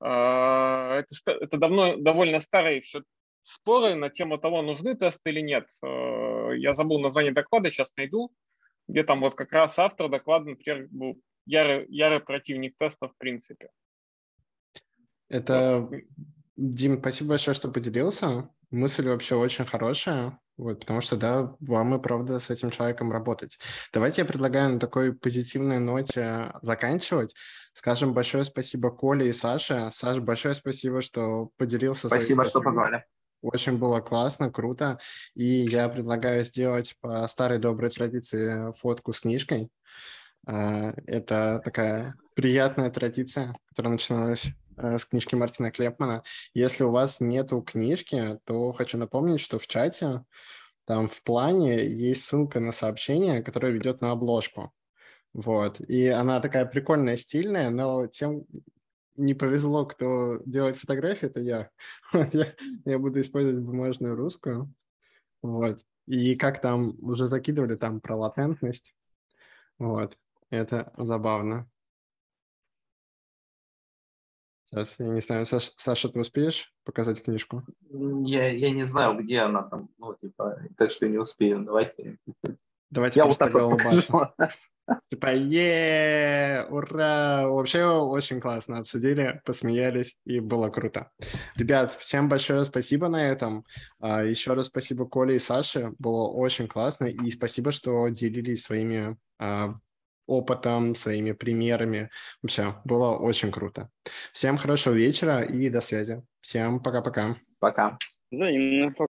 А, это, это давно, довольно старые все споры на тему того, нужны тесты или нет. А, я забыл название доклада, сейчас найду, где там вот как раз автор доклада, например, был ярый, ярый противник теста в принципе. Это Дим, спасибо большое, что поделился. Мысль вообще очень хорошая, вот, потому что, да, вам и правда с этим человеком работать. Давайте я предлагаю на такой позитивной ноте заканчивать. Скажем большое спасибо Коле и Саше. Саша, большое спасибо, что поделился. Спасибо, что позвали. Очень было классно, круто. И я предлагаю сделать по старой доброй традиции фотку с книжкой. А, это такая приятная традиция, которая начиналась Э, с книжки Мартина Клепмана. Если у вас нету книжки, то хочу напомнить, что в чате там в плане есть ссылка на сообщение, которое ведет на обложку. Вот. И она такая прикольная, стильная, но тем не повезло, кто делает фотографии, это я. <laughs> я. Я буду использовать бумажную русскую. Вот. И как там уже закидывали там про латентность. Вот. Это забавно. Сейчас, я не знаю, Саша, Саша, ты успеешь показать книжку? Я, я не знаю, где она там, ну, типа, так что не успею. Давайте. Давайте я вот так вот покажу. Типа, е ура! Вообще очень классно обсудили, посмеялись, и было круто. Ребят, всем большое спасибо на этом. А, Еще раз спасибо Коле и Саше, было очень классно, и спасибо, что делились своими а, опытом, своими примерами. Все, было очень круто. Всем хорошего вечера и до связи. Всем пока-пока. Пока. Взаимно.